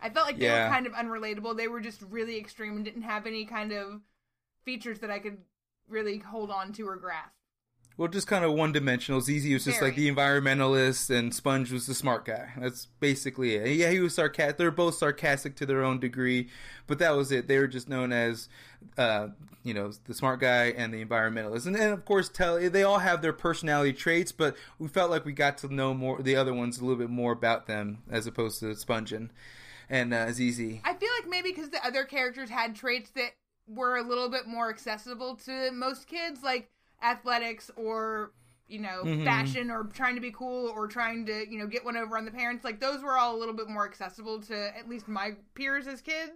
I felt like they were kind of unrelatable. They were just really extreme and didn't have any kind of features that I could really hold on to or grasp.
Well, just kind of one dimensional. ZZ was just
Very.
like the environmentalist, and Sponge was the smart guy. That's basically it. Yeah, he was sarcastic. They're both sarcastic to their own degree, but that was it. They were just known as, uh, you know, the smart guy and the environmentalist. And then, of course, tell they all have their personality traits, but we felt like we got to know more the other ones a little bit more about them as opposed to Sponge and, and uh, ZZ.
I feel like maybe because the other characters had traits that were a little bit more accessible to most kids, like athletics or you know
Mhm.
fashion or trying to be cool or trying to you know get one over on the parents. Like those were all a little bit more accessible to at least my peers as kids.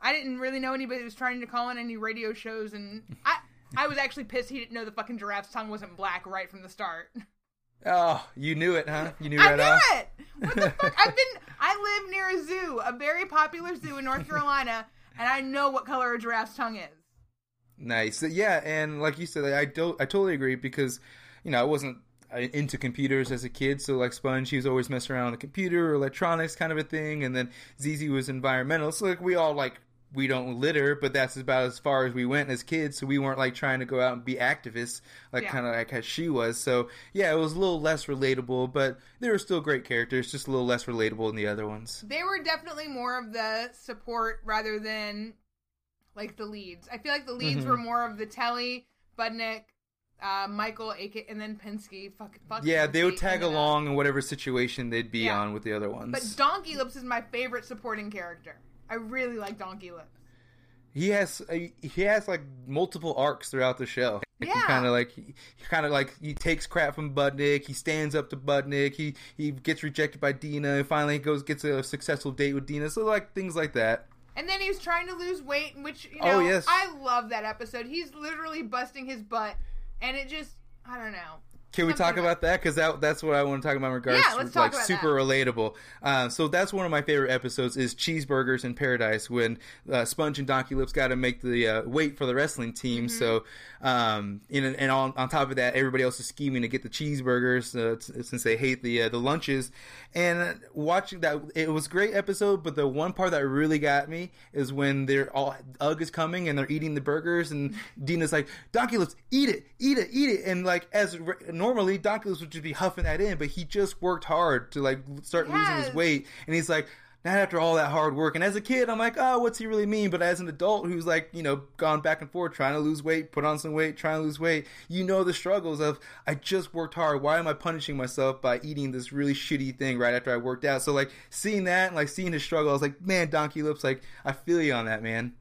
I didn't really know anybody that was trying to call in any radio shows, and I I was actually pissed he didn't know the fucking giraffe's tongue wasn't black right from the start.
Oh, you knew it, huh? You knew
I
right
knew
off.
it. What the fuck? I've been. I live near a zoo, a very popular zoo in North Carolina, and I know what color a giraffe's tongue is.
Nice. Yeah, and like you said, I don't. I totally agree because, you know, I wasn't uh, into computers as a kid. So like Sponge, he was always messing around on the computer or electronics kind of a thing, and then ZZ was environmental. So like we all like we don't litter, but that's about as far as we went as kids. So we weren't like trying to go out and be activists, like
Yeah.
kind of like how she was. So yeah, it was a little less relatable, but they were still great characters, just a little less relatable than the other ones.
They were definitely more of the support rather than like the leads. I feel like the leads
Mhm.
were more of the Telly, Budnick, uh, Michael, AK, and then Pinsky. Fuck, fuck
Yeah, they would tag along in whatever situation they'd be
Yeah.
on with the other ones.
But Donkey Lips is my favorite supporting character. I really like Donkey Lips.
He has a, he has like multiple arcs throughout the show. Like, He
Yeah.
kind of like he kind of like he takes crap from Budnick. He stands up to Budnick. He he gets rejected by Dina. And finally, he goes gets a successful date with Dina. So like things like that.
And then he's trying to lose weight, which you
Oh,
know,
yes.
I love that episode. He's literally busting his butt, and it just, I don't know.
Can we talk about that? Because that that's what I want to talk about in regards
Yeah,
to like
about
super relatable. Uh, so that's one of my favorite episodes is Cheeseburgers in Paradise when uh, Sponge and Donkey Lips got to make the uh, weight for the wrestling team.
Mm-hmm.
So um, and, and on, on top of that, everybody else is scheming to get the cheeseburgers uh, t- since they hate the uh, the lunches. And watching that, it was a great episode. But the one part that really got me is when they're all Ug is coming and they're eating the burgers, and Dina's like, "Donkey Lips, eat it, eat it, eat it." And like as re- normally, Donkey Lips would just be huffing that in, but he just worked hard to like start losing his weight, and he's like. Not after all that hard work. And as a kid, I'm like, oh, what's he really mean? But as an adult who's like, you know, gone back and forth trying to lose weight, put on some weight, trying to lose weight, you know the struggles of, I just worked hard. Why am I punishing myself by eating this really shitty thing right after I worked out? So, like, seeing that and, like, seeing his struggle, I was like, man, Donkey Lips, like, I feel you on that, man.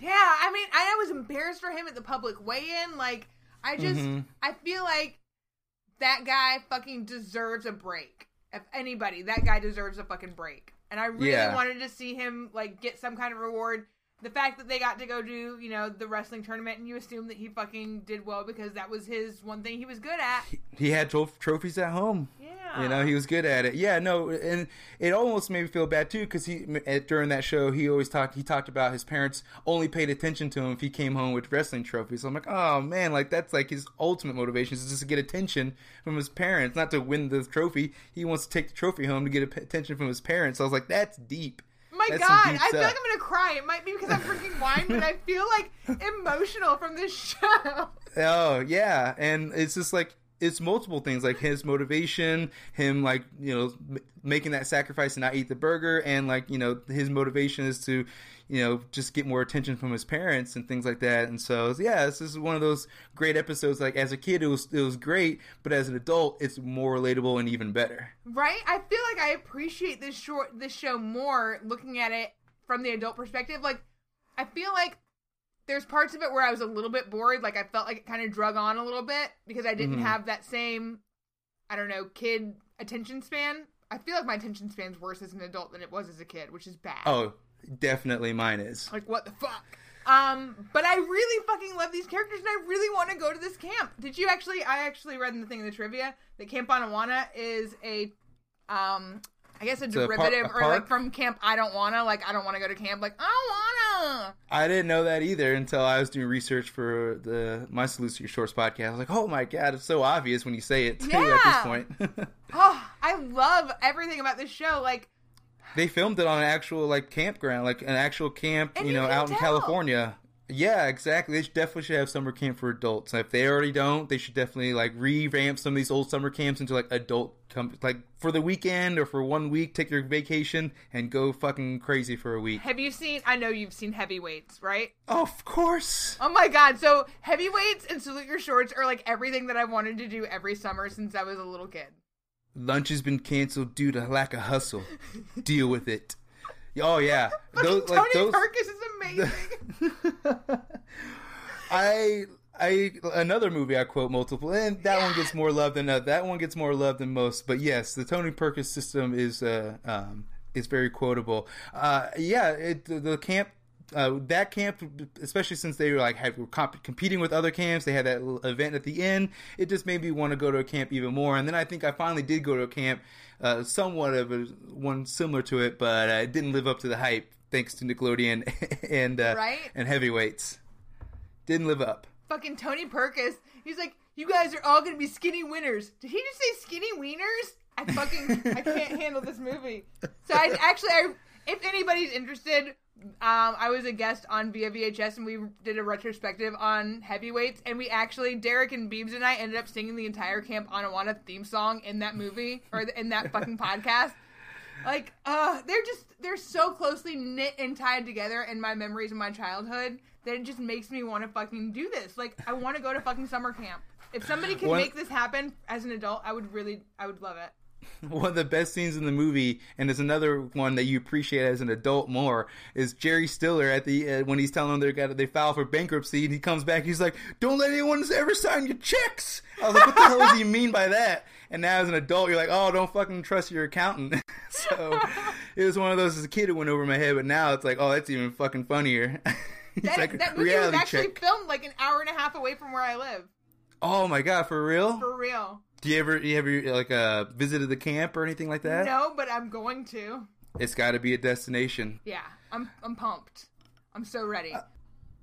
Yeah, I mean, I was embarrassed for him at the public weigh-in. Like, I just,
Mhm.
I feel like that guy fucking deserves a break. If anybody, that guy deserves a fucking break. And I really
Yeah.
wanted to see him like get some kind of reward. The fact that they got to go do, you know, the wrestling tournament, and you assume that he fucking did well because that was his one thing he was good at.
He had tro- trophies at home.
Yeah,
You know, he was good at it. Yeah, no, and it almost made me feel bad too because he at, during that show he always talked. He talked about his parents only paid attention to him if he came home with wrestling trophies. So I'm like, oh man, like that's like his ultimate motivation is just to get attention from his parents, not to win the trophy. He wants to take the trophy home to get attention from his parents. So I was like, that's deep.
Oh my
That's
God, I feel like I'm gonna cry. It might be because I'm drinking wine, but I feel like emotional from this show.
Oh yeah, and it's just like it's multiple things like his motivation, him like you know m- making that sacrifice to not eat the burger, and like you know his motivation is to you know just get more attention from his parents and things like that. And so yeah, this is one of those great episodes. Like as a kid, it was it was great, but as an adult, it's more relatable and even better.
Right? I feel like I appreciate this short this show more looking at it from the adult perspective. Like I feel like there's parts of it where I was a little bit bored, like I felt like it kind of drug on a little bit because I didn't
Mhm.
have that same I don't know, kid attention span. I feel like my attention span's worse as an adult than it was as a kid, which is bad.
Oh, definitely mine is.
Like what the fuck? Um, but I really fucking love these characters and I really want to go to this camp. Did you actually I actually read in the thing in the trivia that Camp Anawanna is a um I guess a
a par-
derivative
a
or like from camp I don't wanna, like I don't wanna go to camp, like I don't wanna
I didn't know that either until I was doing research for the My Salute to Your Shorts podcast. I was like, oh my god, it's so obvious when you say it too at this point.
Oh, I love everything about this show. Like
they filmed it on an actual like campground, like an actual camp, you know, out in. California. Yeah, exactly. They should definitely should have summer camp for adults. If they already don't, they should definitely like revamp some of these old summer camps into like adult com- like for the weekend or for one week. Take your vacation and go fucking crazy for a week.
Have you seen? I know you've seen Heavyweights, right?
Of course.
Oh my god! So Heavyweights and Salute Your Shorts are like everything that I've wanted to do every summer since I was a little kid.
Lunch has been canceled due to lack of hustle. Deal with it. Oh yeah, those
Tony
like those.
Is amazing.
I I another movie I quote multiple, and that one gets more love than uh, that one gets more love than most. But yes, the Tony Perkis system is uh, um, is very quotable. Uh, yeah, it, the, the camp. Uh, that camp, especially since they were like had, were comp- competing with other camps, they had that event at the end. It just made me want to go to a camp even more. And then I think I finally did go to a camp, uh, somewhat of a one similar to it, but uh, it didn't live up to the hype thanks to Nickelodeon and uh,
Right?
and heavyweights. Didn't live up.
Fucking Tony Perkis. He's like, you guys are all gonna be skinny winners. Did he just say skinny wieners? I fucking I can't handle this movie. So I actually, I, if anybody's interested, um, I was a guest on Via VHS and we did a retrospective on heavyweights, and we actually Derek and Beebs and I ended up singing the entire Camp Anawanna theme song in that movie or in that fucking podcast. Like, uh, they're just they're so closely knit and tied together in my memories of my childhood that it just makes me want to fucking do this. Like, I want to go to fucking summer camp. If somebody can
One-
make this happen as an adult, I would really, I would love it.
One of the best scenes in the movie, and it's another one that you appreciate as an adult more, is Jerry Stiller at the uh, when he's telling them they got they file for bankruptcy, and he comes back, he's like, "Don't let anyone ever sign your checks." I was like, "What the hell does he mean by that?" And now as an adult, you're like, "Oh, don't fucking trust your accountant." so it was one of those as a kid it went over my head, but now it's like, "Oh, that's even fucking funnier."
That,
like
that movie was actually
check.
filmed like an hour and a half away from where I live.
Oh my god, for real?
For real.
Do you ever you ever like uh visited the camp or anything like that?
No, but I'm going to.
It's got to be a destination.
Yeah, I'm I'm pumped. I'm so ready.
Uh,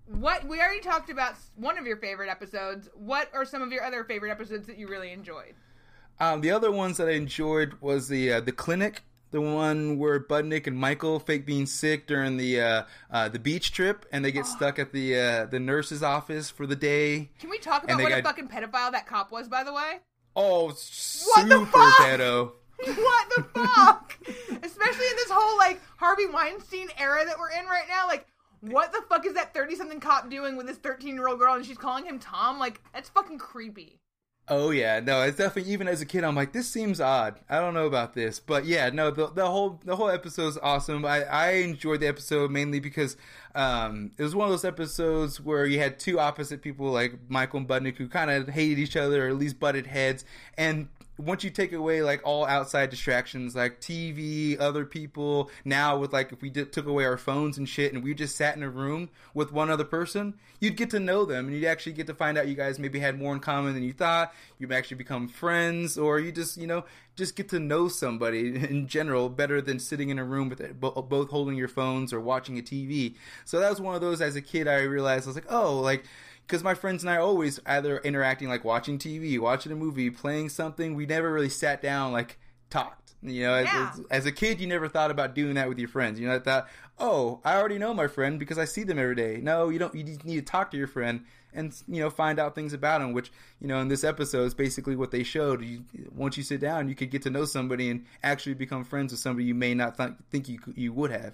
what we already talked about one of your favorite episodes. What are some of your other favorite episodes that you really enjoyed?
Um, the other ones that I enjoyed was the uh, the clinic, the one where Budnick and Michael fake being sick during the uh, uh, the beach trip, and they get stuck at the uh, the nurse's office for the day.
Can we talk about what a fucking pedophile that cop was, by the way?
Oh,
What
super
the fuck? what the fuck? Especially in this whole like Harvey Weinstein era that we're in right now. Like, what the fuck is that thirty something cop doing with this thirteen year old girl and she's calling him Tom? Like, that's fucking creepy.
Oh yeah, no, it's definitely even as a kid, I'm like, this seems odd. I don't know about this, but yeah, no, the the whole the whole episode is awesome. I I enjoyed the episode mainly because um it was one of those episodes where you had two opposite people like Michael and Budnick who kind of hated each other or at least butted heads, and once you take away like all outside distractions like TV, other people, now with like if we did, took away our phones and shit and we just sat in a room with one other person, you'd get to know them and you'd actually get to find out you guys maybe had more in common than you thought. You'd actually become friends or you just, you know, just get to know somebody in general better than sitting in a room with it, bo- both holding your phones or watching a TV. So that was one of those as a kid I realized I was like, oh, like because my friends and I always either interacting like watching TV, watching a movie, playing something. We never really sat down like talked. You know, as,
Yeah.
as, as a kid, you never thought about doing that with your friends. You know, I thought, oh, I already know my friend because I see them every day. No, you don't. You need to talk to your friend and you know find out things about him. Which you know in this episode is basically what they showed. You, once you sit down, you could get to know somebody and actually become friends with somebody you may not th- think you you would have.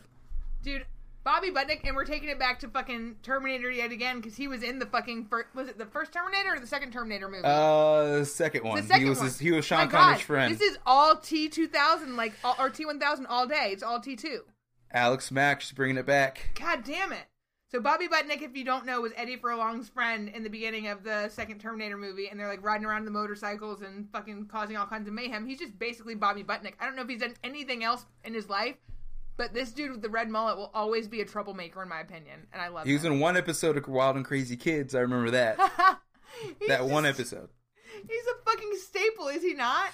Dude, Bobby Budnick, and we're taking it back to fucking Terminator yet again because he was in the fucking first. Was it the first Terminator or the second Terminator movie?
Uh, the second one.
the second
he was
one.
his- he was
My
Sean
God,
Connery's friend.
This is all T two thousand, like all, or T one thousand all day. It's all T two.
Alex Mack, she's bringing it back.
God damn it. So Bobby Budnick, if you don't know, was Eddie Furlong's friend in the beginning of the second Terminator movie, and they're like riding around the motorcycles and fucking causing all kinds of mayhem. He's just basically Bobby Budnick. I don't know if he's done anything else in his life, but this dude with the red mullet will always be a troublemaker in my opinion, and I love
He was
him.
in one episode of Wild and Crazy Kids. I remember that. That one episode.
He's a fucking staple, is he not?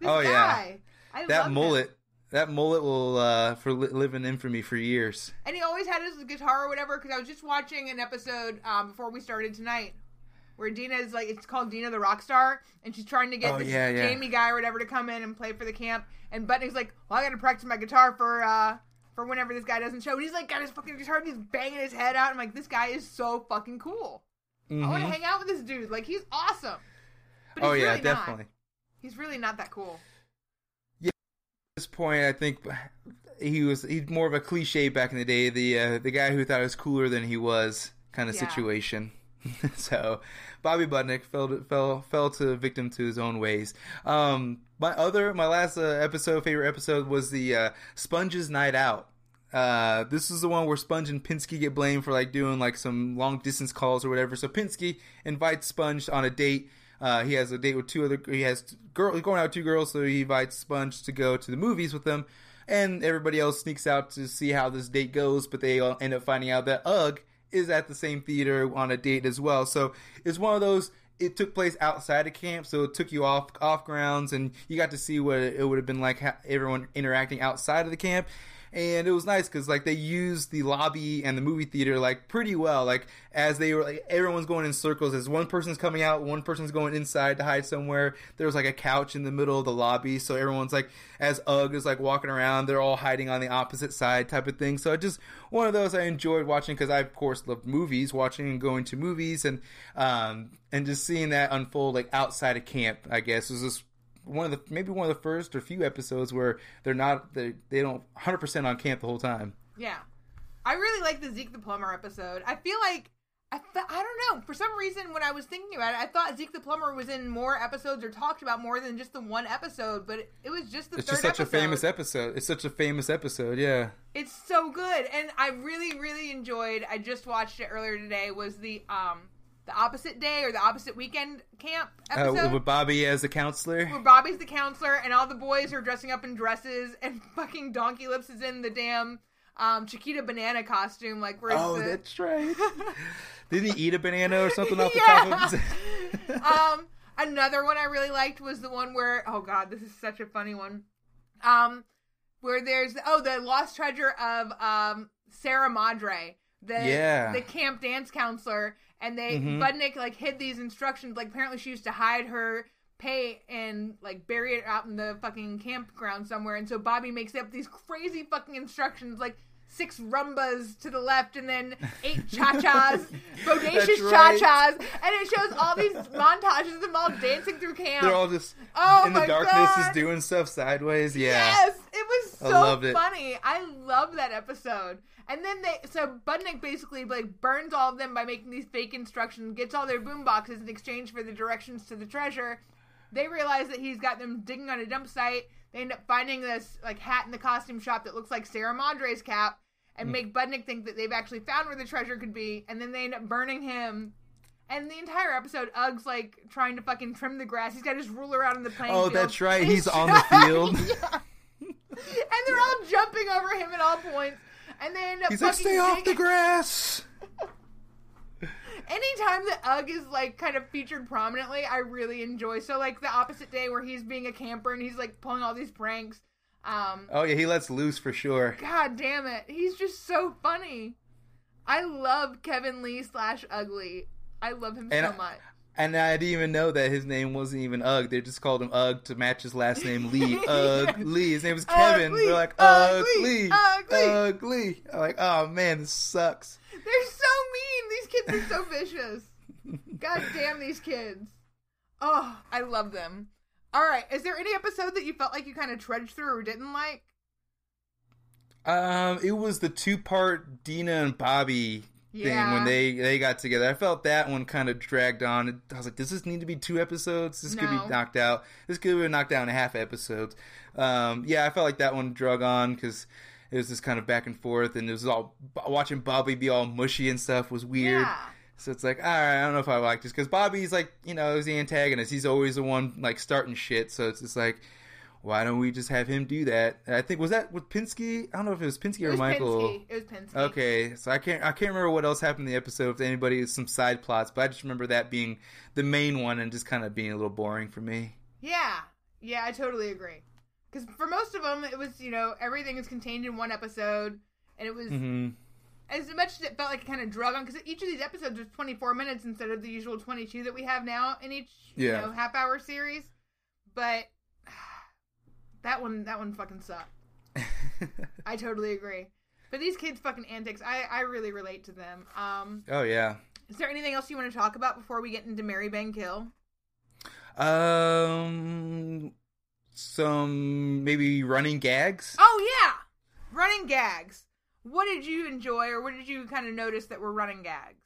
This
Oh, yeah.
guy. I love
That
him.
mullet. That mullet will uh, for li- live in infamy for years.
And he always had his guitar or whatever. Because I was just watching an episode um, before we started tonight, where Dina is like, it's called Dina the Rock Star, and she's trying to get
Oh,
this
yeah, yeah.
Jamie guy or whatever to come in and play for the camp. And Budnick's like, well, I got to practice my guitar for uh, for whenever this guy doesn't show. And he's like got his fucking guitar and he's banging his head out. I'm like, this guy is so fucking cool. I want to hang out with this dude. Like he's awesome. But he's
Oh yeah,
really not.
definitely.
He's really not that cool. Yeah.
At this point, I think he was he's more of a cliche back in the day. The uh, the guy who thought he was cooler than he was kind of
Yeah.
situation. so Bobby Budnick fell fell fell to victim to his own ways. Um, my other my last uh, episode favorite episode was the uh, Sponge's Night Out. Uh, this is the one where Sponge and Pinsky get blamed for like doing like some long distance calls or whatever. So Pinsky invites Sponge on a date. Uh, he has a date with two other. He has girl he's going out with two girls, so he invites Sponge to go to the movies with them, and everybody else sneaks out to see how this date goes. But they all end up finding out that Ug is at the same theater on a date as well. So it's one of those. It took place outside of camp, so it took you off off grounds, and you got to see what it would have been like everyone interacting outside of the camp and it was nice because like they used the lobby and the movie theater like pretty well. Like as they were like everyone's going in circles. As one person's coming out one person's going inside to hide somewhere. There was like a couch in the middle of the lobby so everyone's like as ug is like walking around they're all hiding on the opposite side type of thing. So just one of those i enjoyed watching because i of course love movies watching and going to movies and um and just seeing that unfold like outside of camp i guess. Was just one of the maybe one of the first or few episodes where they're not they they don't 100% on camp the whole time.
Yeah. I really like the Zeke the Plumber episode. I feel like I th- I don't know. For some reason when I was thinking about it, I thought Zeke the Plumber was in more episodes or talked about more than just the one episode, but it, it was just the
It's just such
episode.
a famous episode. It's such a famous episode, yeah.
It's so good, and I really, really enjoyed. I just watched it earlier today. Was the um the opposite day or the opposite weekend camp
Uh,
episode
with Bobby as the counselor.
where Bobby's the counselor and all the boys are dressing up in dresses, and fucking Donkey Lips is in the damn um Chiquita banana costume, like where's
Oh,
the
that's right. Didn't he eat a banana or something off the top of his
um another one I really liked was the one where oh god, this is such a funny one. Um where there's oh the lost treasure of um Sarah Madre, the
Yeah.
the camp dance counselor, and they
Mhm.
Budnick like hid these instructions. Like apparently she used to hide her pay and like bury it out in the fucking campground somewhere. And so Bobby makes up these crazy fucking instructions like. Six rumbas to the left, and then eight cha-chas, bodacious
right.
cha-chas, and it shows all these montages of them all dancing through camp.
They're all just
Oh
in the darkness
God.
is doing stuff sideways. Yeah.
Yes, it was so
it.
funny. I love that episode. And then they so Budnick basically like burns all of them by making these fake instructions, gets all their boom boxes in exchange for the directions to the treasure. They realize that he's got them digging on a dump site. They end up finding this like hat in the costume shop that looks like Sarah Madre's cap, and
Hmm.
make Budnick think that they've actually found where the treasure could be. And then they end up burning him. And the entire episode, Ug's like trying to fucking trim the grass. He's got his ruler out in the playing
Oh,
field.
that's right.
And
He's on the field.
Yeah. And they're all jumping over him at all points. And they end up
He's like, stay off the grass.
Anytime that Ug is like kind of featured prominently, I really enjoy. So like the opposite day where he's being a camper and he's like pulling all these pranks. Um,
Oh yeah, he lets loose for sure.
God damn it, he's just so funny. I love Kevin Lee slash Ugly. I love him
And
so much.
And I didn't even know that his name wasn't even Ug. They just called him Ug to match his last name Lee. Ug Lee. His name was Kevin.
Ugly,
They're like
Ug
Lee.
ugly.
Ug Lee. I'm like, oh man, this sucks.
They're so mean. These kids are so vicious. God damn these kids. Oh, I love them. All right, is there any episode that you felt like you kind of trudged through or didn't like?
Um, it was the two part Dina and Bobby thing
Yeah.
when they they got together. I felt that one kind of dragged on. I was like, does this need to be two episodes? This could be knocked out. This could be knocked down in a half episodes. Um, yeah, I felt like that one drug on because it was just kind of back and forth, and it was all watching Bobby be all mushy and stuff was weird.
Yeah.
So it's like, all right, I don't know if I like this because Bobby's like, you know, is the antagonist. He's always the one like starting shit. So it's just like, why don't we just have him do that? And I think was that with Pinsky. I don't know if it was Pinsky
It
or
was
Michael.
Pinsky. It was Pinsky.
Okay, so I can't I can't remember what else happened in the episode. If anybody some side plots, but I just remember that being the main one and just kind of being a little boring for me.
Yeah. Yeah, I totally agree. Because for most of them, it was, you know, everything is contained in one episode. And it was,
hmm
as much as it felt like kind of drug on, because each of these episodes was 24 minutes instead of the usual 22 that we have now in each,
Yeah.
you know, half hour series. But that one, that one fucking sucked. I totally agree. But these kids' fucking antics, I, I really relate to them. Um,
oh yeah.
is there anything else you want to talk about before we get into Marry Bang Kill?
Um, some maybe running gags.
Oh yeah, running gags. What did you enjoy, or what did you kind of notice that were running gags?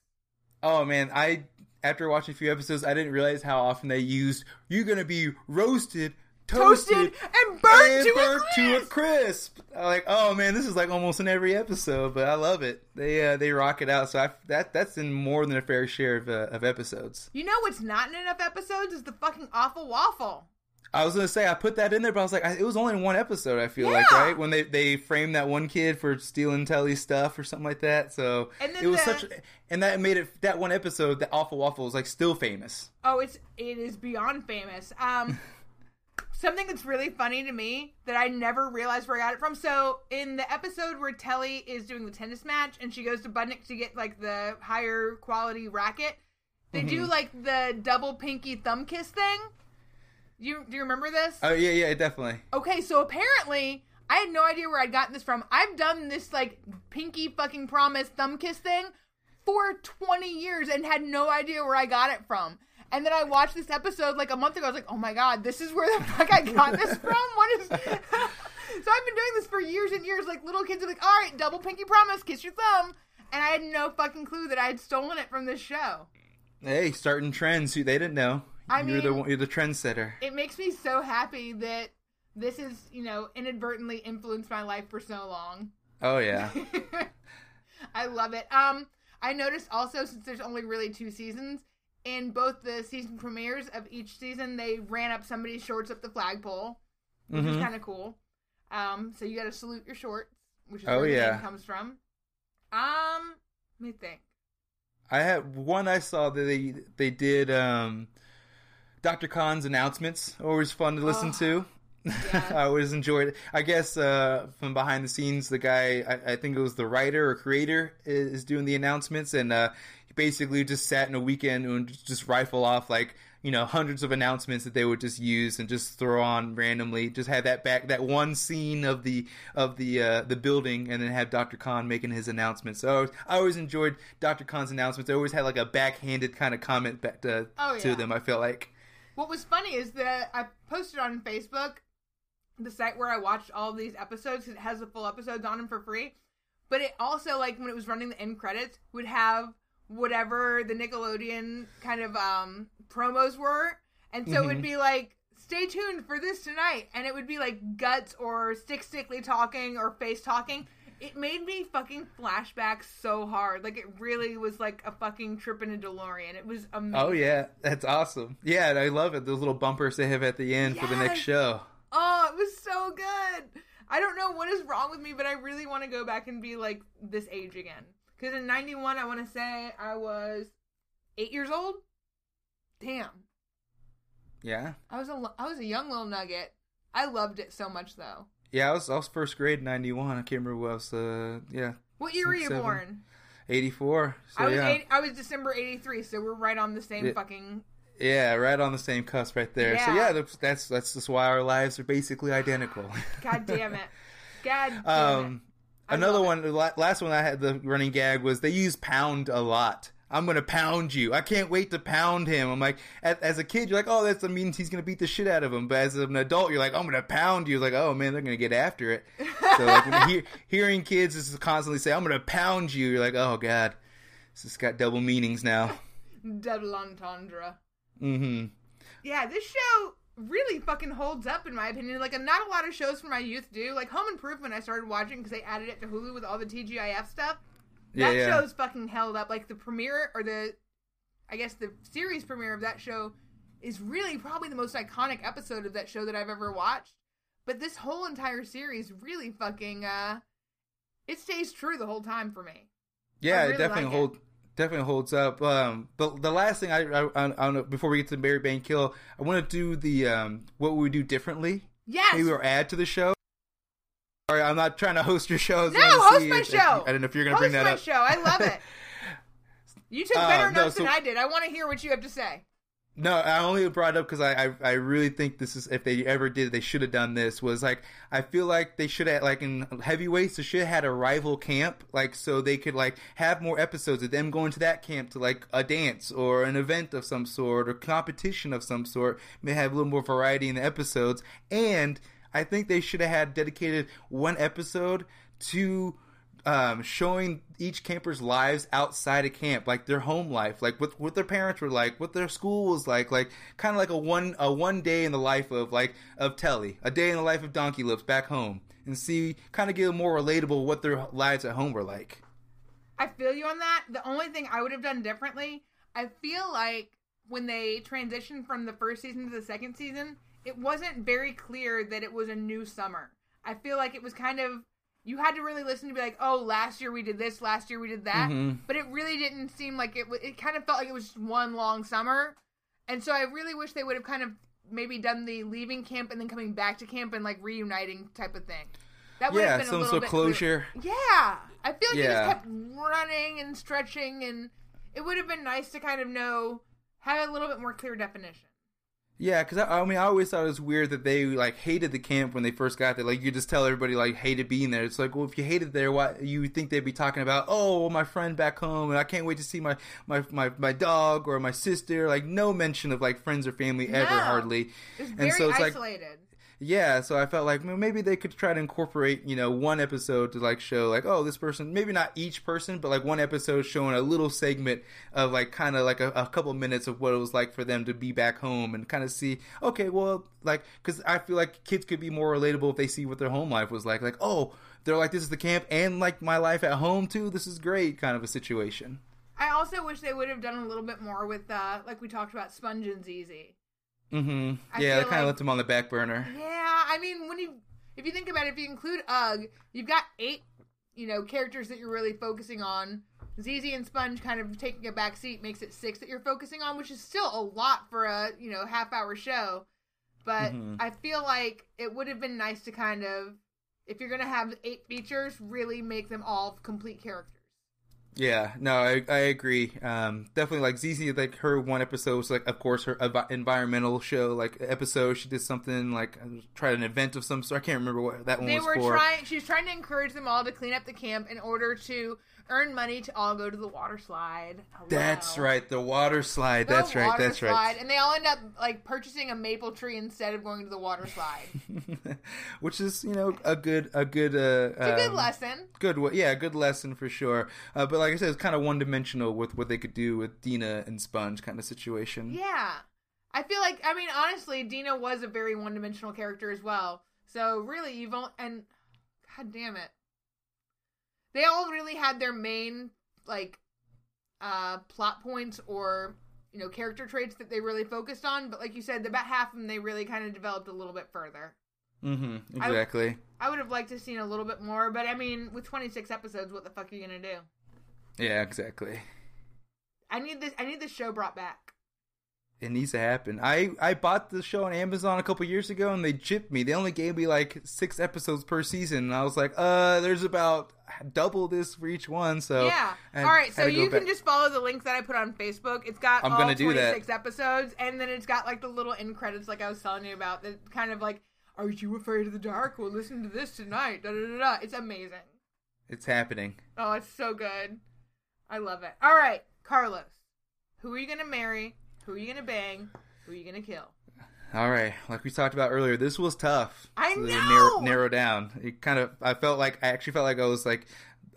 Oh man, I after watching a few episodes, I didn't realize how often they used "you're gonna be roasted." Toasted,
Toasted and burnt
and
to a
to a
crisp.
like, oh man, this is like almost in every episode, but I love it. They uh, they rock it out. So I, that that's in more than a fair share of, uh, of episodes.
You know what's not in enough episodes is the fucking awful waffle.
I was gonna say I put that in there, but I was like, I, it was only in one episode. I feel like right when they they framed that one kid for stealing Telly's stuff or something like that. So
And
it was
the-
such, and that made it that one episode. The awful waffle was like still famous.
Oh, it's it is beyond famous. Um, something that's really funny to me that I never realized where I got it from. So in the episode where Telly is doing the tennis match and she goes to Budnick to get like the higher quality racket, they do mm-hmm. like the double pinky thumb kiss thing. You do you remember this?
Oh yeah, yeah, definitely.
Okay, so apparently I had no idea where I'd gotten this from. I've done this like pinky fucking promise thumb kiss thing for 20 years and had no idea where I got it from. And then I watched this episode like a month ago. I was like, oh my god, this is where the fuck I got this from? What is. so I've been doing this for years and years. Like little kids are like, all right, double pinky promise, kiss your thumb. And I had no fucking clue that I had stolen it from this show.
Hey, starting trends. They didn't know.
I
you're the
mean-
one- you're the trendsetter.
it makes me so happy that this is, you know, inadvertently influenced my life for so long.
Oh yeah.
I love it. Um, I noticed also since there's only really two seasons, in both the season premieres of each season, they ran up somebody's shorts up the flagpole, which is
Mhm.
kind of cool. Um, so you got to salute your shorts, which is
Oh,
where the
yeah.
name comes from. Um, let me think.
I had one I saw that they they did um Dr. Kahn's announcements. Always fun to listen
Oh,
to.
yes.
I always enjoyed it. I guess uh, from behind the scenes, the guy, I, I think it was the writer or creator, is, is doing the announcements, and uh, basically just sat in a weekend and just- rifle off like you know hundreds of announcements that they would just use and just throw on randomly. Just have that back that one scene of the of the uh, the building, and then have Dr. Kahn making his announcements. So I always, I always enjoyed Dr. Kahn's announcements. I always had like a backhanded kind of comment back to,
Oh,
to them. I feel like.
What was funny is that I posted on Facebook the site where I watched all of these episodes it has the full episodes on them for free. But it also like when it was running the end credits would have whatever the Nickelodeon kind of um promos were, and so it would
Mhm.
be like stay tuned for this tonight, and it would be like guts or stick stickly talking or face talking. It made me fucking flashback so hard. Like it really was like a fucking trip in a DeLorean. It was amazing.
Oh yeah, that's awesome. Yeah, and I love it. Those little bumpers they have at the end for the next show.
Oh, it was so good. I don't know what is wrong with me, but I really want to go back and be like this age again. Because in 91, I want to say I was eight years old. Damn.
Yeah,
I was a, I was a young little nugget. I loved it so much, though.
yeah. I was I was first grade in '91. I can't remember what I was. Uh, yeah,
What year were you
Seven.
born?
'84. So
I was
yeah,
eight, I was December 83, so we're right on the same
Yeah.
fucking.
yeah, right on the same cusp right there. So
Yeah.
yeah, that's that's that's just why our lives are basically identical.
God damn it. God damn it.
um,
I
another one, the la- last one I had the running gag was they use pound a lot. I'm gonna pound you. I can't wait to pound him. I'm like, as, as a kid, you're like, oh, that's that means he's gonna beat the shit out of him. But as an adult, you're like, I'm gonna pound you. It's like, oh man, they're gonna get after it. So like, hearing kids just constantly say, I'm gonna pound you, you're like, oh god, this has got double meanings now.
Double entendre.
Mm-hmm.
Yeah, this show really fucking holds up in my opinion. Like, not a lot of shows from my youth do. Like Home Improvement, I started watching because they added it to Hulu with all the TGIF stuff.
Yeah,
that
yeah.
show's fucking held up. Like the premiere or the, I guess the series premiere of that show is really probably the most iconic episode of that show that I've ever watched. But this whole entire series really fucking uh, it stays true the whole time for me.
Yeah,
I
it definitely
like it.
Definitely holds up. Um, the the last thing I I, I, don't know before we get to Marry Bang Kill, I want to do the um what would we do differently,
Yes,
maybe or add to the show. Sorry, I'm not trying to host your show.
No,
to
host my
if- if-
show.
I don't know if you're gonna bring that
my
up.
show. I love it. You took
Uh,
better
no,
notes than I did. I want to hear what you have to say.
No, I only brought up because I, I I really think this is if they ever did they should have done this was like I feel like they should have like in heavyweights they should have had a rival camp like so they could like have more episodes of them going to that camp to like a dance or an event of some sort or competition of some sort may have a little more variety in the episodes and I think they should have had dedicated one episode to um, showing each camper's lives outside of camp, like their home life, like what what their parents were like, what their school was like, like kind of like a one a one day in the life of like of Telly, a day in the life of Donkey Lips back home, and see kind of get more relatable what their lives at home were like.
I feel you on that. The only thing I would have done differently, I feel like when they transitioned from the first season to the second season, it wasn't very clear that it was a new summer. I feel like it was kind of you had to really listen to be like, oh, last year we did this, last year we did that,
Mhm.
but it really didn't seem like it. It kind of felt like it was just one long summer, and so I really wish they would have kind of maybe done the leaving camp and then coming back to camp and like reuniting type of thing. That would
Yeah,
have been a little
sort
bit
of
clearer.
closure.
Yeah, I feel like you
Yeah.
just kept running and stretching, and it would have been nice to kind of know have a little bit more clear definition.
Yeah, because I, I mean, I always thought it was weird that they like hated the camp when they first got there. Like you just tell everybody like hated being there. It's like, well, if you hated there, why you think they'd be talking about? Oh, well, my friend back home, and I can't wait to see my my my, my dog or my sister. Like no mention of like friends or family ever,
No.
hardly.
It's
And
very
so it's like-
isolated.
Yeah, so I felt like well, maybe they could try to incorporate, you know, one episode to like show like, oh, this person, maybe not each person, but like one episode showing a little segment of like kind of like a, a couple minutes of what it was like for them to be back home and kind of see, okay, well, like, because I feel like kids could be more relatable if they see what their home life was like. Like, oh, they're like, this is the camp and like my life at home too. This is great, kind of a situation.
I also wish they would have done a little bit more with, uh, like we talked about, Sponge and ZZ.
Mm-hmm.
I
Yeah, they kind of
like-
left them on the back burner.
Yeah, I mean, when you if you think about it, if you include Ug, you've got eight, you know, characters that you're really focusing on. ZZ and Sponge kind of taking a back seat makes it six that you're focusing on, which is still a lot for a you know half hour show. But
Mhm.
I feel like it would have been nice to kind of, if you're gonna have eight features, really make them all complete characters.
Yeah, no, I, I agree. Um, definitely, like ZZ, like her one episode was like, of course, her envi- environmental show, like episode. She did something like uh, tried an event of some sort. I can't remember what that one
They
was
were
for.
trying. She was trying to encourage them all to clean up the camp in order to earn money to all go to the water slide.
That's right, the water slide.
The
that's right. That's
slide,
right.
And they all end up like purchasing a maple tree instead of going to the water slide.
Which is, you know, a good, a good, uh,
a good
um,
lesson.
Good, yeah, good lesson for sure. Uh, but like I said, it's kind of one dimensional with what they could do with Dina and Sponge kind of situation.
Yeah. I feel like I mean honestly, Dina was a very one dimensional character as well. So really you've only and god damn it. They all really had their main like uh plot points or you know character traits that they really focused on, but like you said, about half of them they really kind of developed a little bit further.
Mm-hmm.
I-
Exactly.
I would have liked to have seen a little bit more, but I mean, with 26 episodes, what the fuck are you gonna do?
yeah, exactly.
I need this. I need this show brought back.
It needs to happen. I I bought the show on Amazon a couple years ago, and they chipped me. They only gave me like six episodes per season, and I was like, uh, there's about double this for each one. So
yeah.
I
All right. So
to
you can
back-
just follow the link that I put on Facebook. It's got
I'm
all
gonna do that.
26 episodes, and then it's got like the little end credits, like I was telling you about. That kind of like, are you afraid of the dark? Well, listen to this tonight. Da da da da. It's amazing.
It's happening.
Oh, it's so good. I love it. All right, Carlos. Who are you gonna marry? Who are you gonna bang? Who are you gonna kill?
All right, like we talked about earlier, this was tough.
I know!
narrow, narrow down. It kind of, I felt like I actually felt like I was like,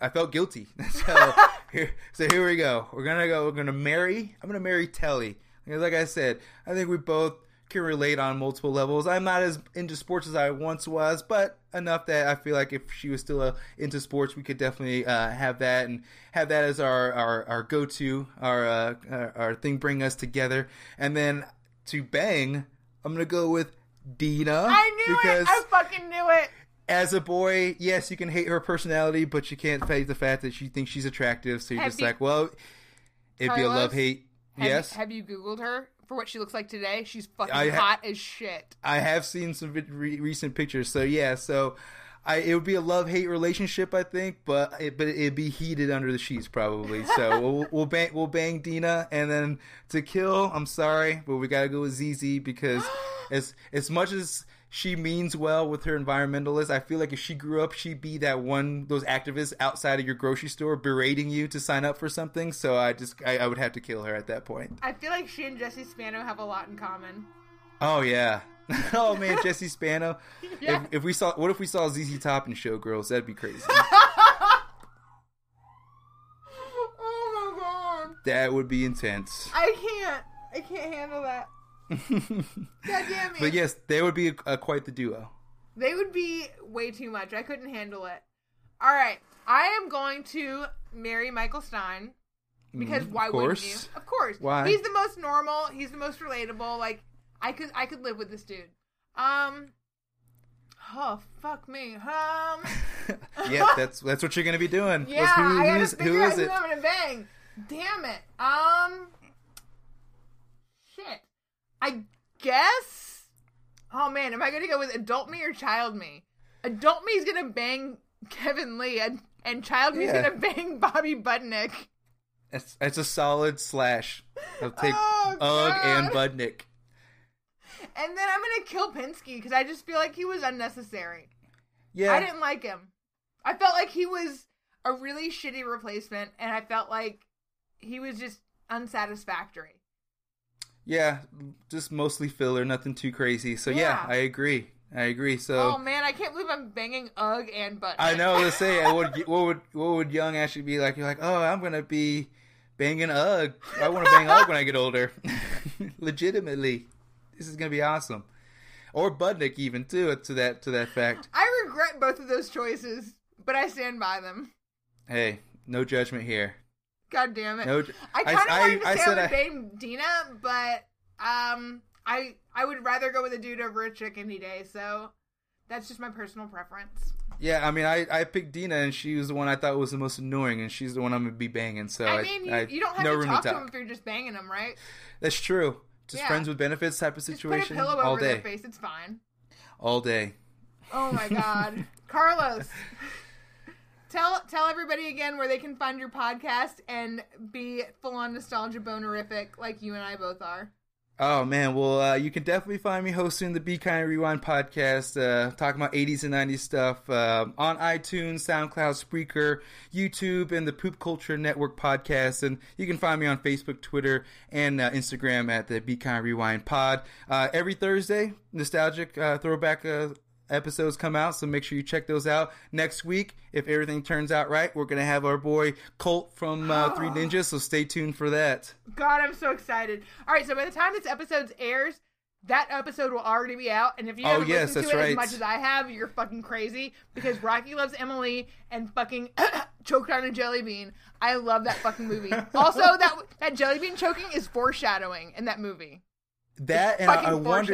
I felt guilty. so here, so here we go. We're gonna go. We're gonna marry. I'm gonna marry Telly. Because Like I said, I think we both can relate on multiple levels. I'm not as into sports as I once was, but enough that I feel like if she was still uh, into sports, we could definitely uh, have that and have that as our our, our go to, our, uh, our our thing, bring us together. And then to bang, I'm gonna go with Dina.
I knew
because
it. I fucking knew it.
as a boy, yes, you can hate her personality, but you can't fight the fact that she thinks she's attractive. So you're
Have
just
you-
like, well, it'd be a love hate. Yes,
You, have you Googled her for what she looks like today? She's fucking
ha-
hot as shit.
I have seen some re- recent pictures. So yeah, so I it would be a love hate relationship, I think, but it, but it'd be heated under the sheets probably. So we'll we'll bang we'll bang Dina, and then to kill. I'm sorry, but we gotta go with ZZ because as as much as she means well with her environmentalist, I feel like if she grew up, she'd be that one those activists outside of your grocery store berating you to sign up for something. So I just I, I would have to kill her at that point.
I feel like she and Jesse Spano have a lot in common.
Oh yeah. oh man, Jesse Spano.
Yeah.
If, if we saw, what if we saw ZZ Top and Showgirls? That'd be crazy.
oh my god.
that would be intense.
I can't. I can't handle that. God damn it.
But yes, they would be uh, quite the duo.
They would be way too much. I couldn't handle it. All right. I am going to marry Michael Stein because
Mhm,
why wouldn't you? Of course.
Why?
He's the most normal. He's the most relatable. Like I could I could live with this dude. Um Oh fuck me. Um
yeah, that's that's what you're gonna be doing.
Yeah,
who,
I gotta figure
who
out who? I'm gonna bang. Damn it. Um. I guess Oh man, am I gonna go with adult me or child me? Adult me is gonna bang Kevin Lee and, and child me is
Yeah.
gonna bang Bobby Budnick.
It's, it's a solid slash. I'll take
Oh,
Ug and. Budnick.
And then I'm gonna kill Pinsky because I just feel like he was unnecessary.
Yeah,
I didn't like him. I felt like he was a really shitty replacement, and I felt like he was just unsatisfactory.
Yeah, just mostly filler, nothing too crazy. So yeah,
Yeah.
I agree. I agree. So
Oh man, I can't believe I'm banging Ug and Butt.
I know. Let's say, uh, what, what would what would Young actually be like? You're like, oh, I'm gonna be banging Ug. I want to bang Ug when I get older. Legitimately, this is gonna be awesome. Or Budnick, even too, to that to that fact.
I regret both of those choices, but I stand by them.
Hey, no judgment here.
God damn it!
No,
I kind of
I-
wanted to
I
say I,
said
would
I-
bang Dina, but um, I I would rather go with a dude over a chick any day. So that's just my personal preference.
Yeah, I mean, I, I picked Dina, and she was the one I thought was the most annoying, and she's the one I'm gonna be banging. So
I mean, you, you don't have
no
to
room
talk
to talk.
him if you're just banging them, right?
That's true. Just
Yeah.
friends with benefits type of
Just
situation.
put a pillow
all
over
day,
their face. It's fine.
all day.
Oh my god, Carlos. Tell tell everybody again where they can find your podcast and be full on nostalgia bonerific like you and I both are.
Oh man, well, uh, you can definitely find me hosting the Be Kind Rewind podcast, uh, talking about 80s and 90s stuff um on iTunes, SoundCloud, Spreaker, YouTube, and the Poop Culture Network podcast. And you can find me on Facebook, Twitter, and uh, Instagram at the Be Kind Rewind Pod. Uh, every Thursday, nostalgic uh, throwback uh, episodes come out, so make sure you check those out. Next week, if everything turns out right, we're gonna have our boy Colt from uh, Three Ninjas, so stay tuned for that.
God, I'm so excited. All right, so by the time this episode airs, that episode will already be out. And if you
Oh,
haven't
yes,
listened to it
right.
as much as I have, you're fucking crazy because Rocky loves Emily and fucking choked on a jelly bean. I love that fucking movie. also, that that jelly bean choking is foreshadowing in that movie.
That and I,
fucking
I wonder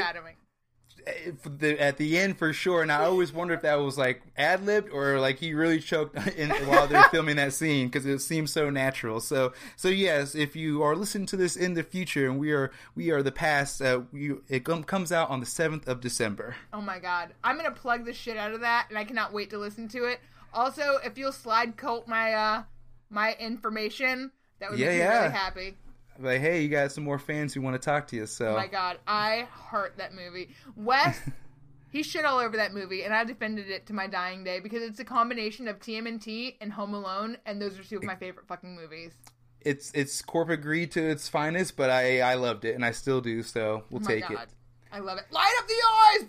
the, at the end for sure. And I always wonder if that was like ad libbed or like he really choked in, while they're filming that scene because it seems so natural. So so yes, if you are listening to this in the future and we are we are the past, uh, we, it com- comes out on the seventh of December.
Oh my god. I'm gonna plug the shit out of that and I cannot wait to listen to it. Also, if you'll slide Colt my uh my information, that would
Yeah,
make me
yeah.
really happy.
Like hey, you got some more fans who want to talk to you. So
Oh my god, I heart that movie. Wes, he shit all over that movie, and I defended it to my dying day because it's a combination of TMNT and Home Alone, and those are two of my favorite fucking movies.
it's it's corporate greed to its finest, but I I loved it and I still do. So we'll
Oh my
take
god, I love it. Light up the eyes,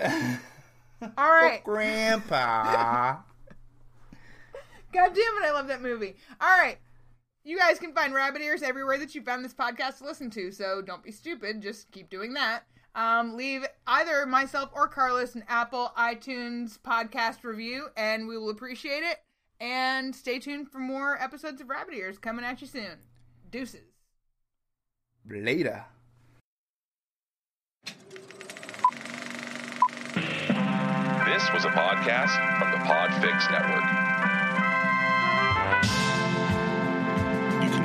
boys! All right, oh,
Grandpa.
god damn it, I love that movie. All right. You guys can find Rabbit Ears everywhere that you found this podcast to listen to, so don't be stupid. Just keep doing that. Um, leave either myself or Carlos an Apple iTunes podcast review, and we will appreciate it. And stay tuned for more episodes of Rabbit Ears coming at you soon. Deuces.
Later.
This was a podcast from the Podfix Network.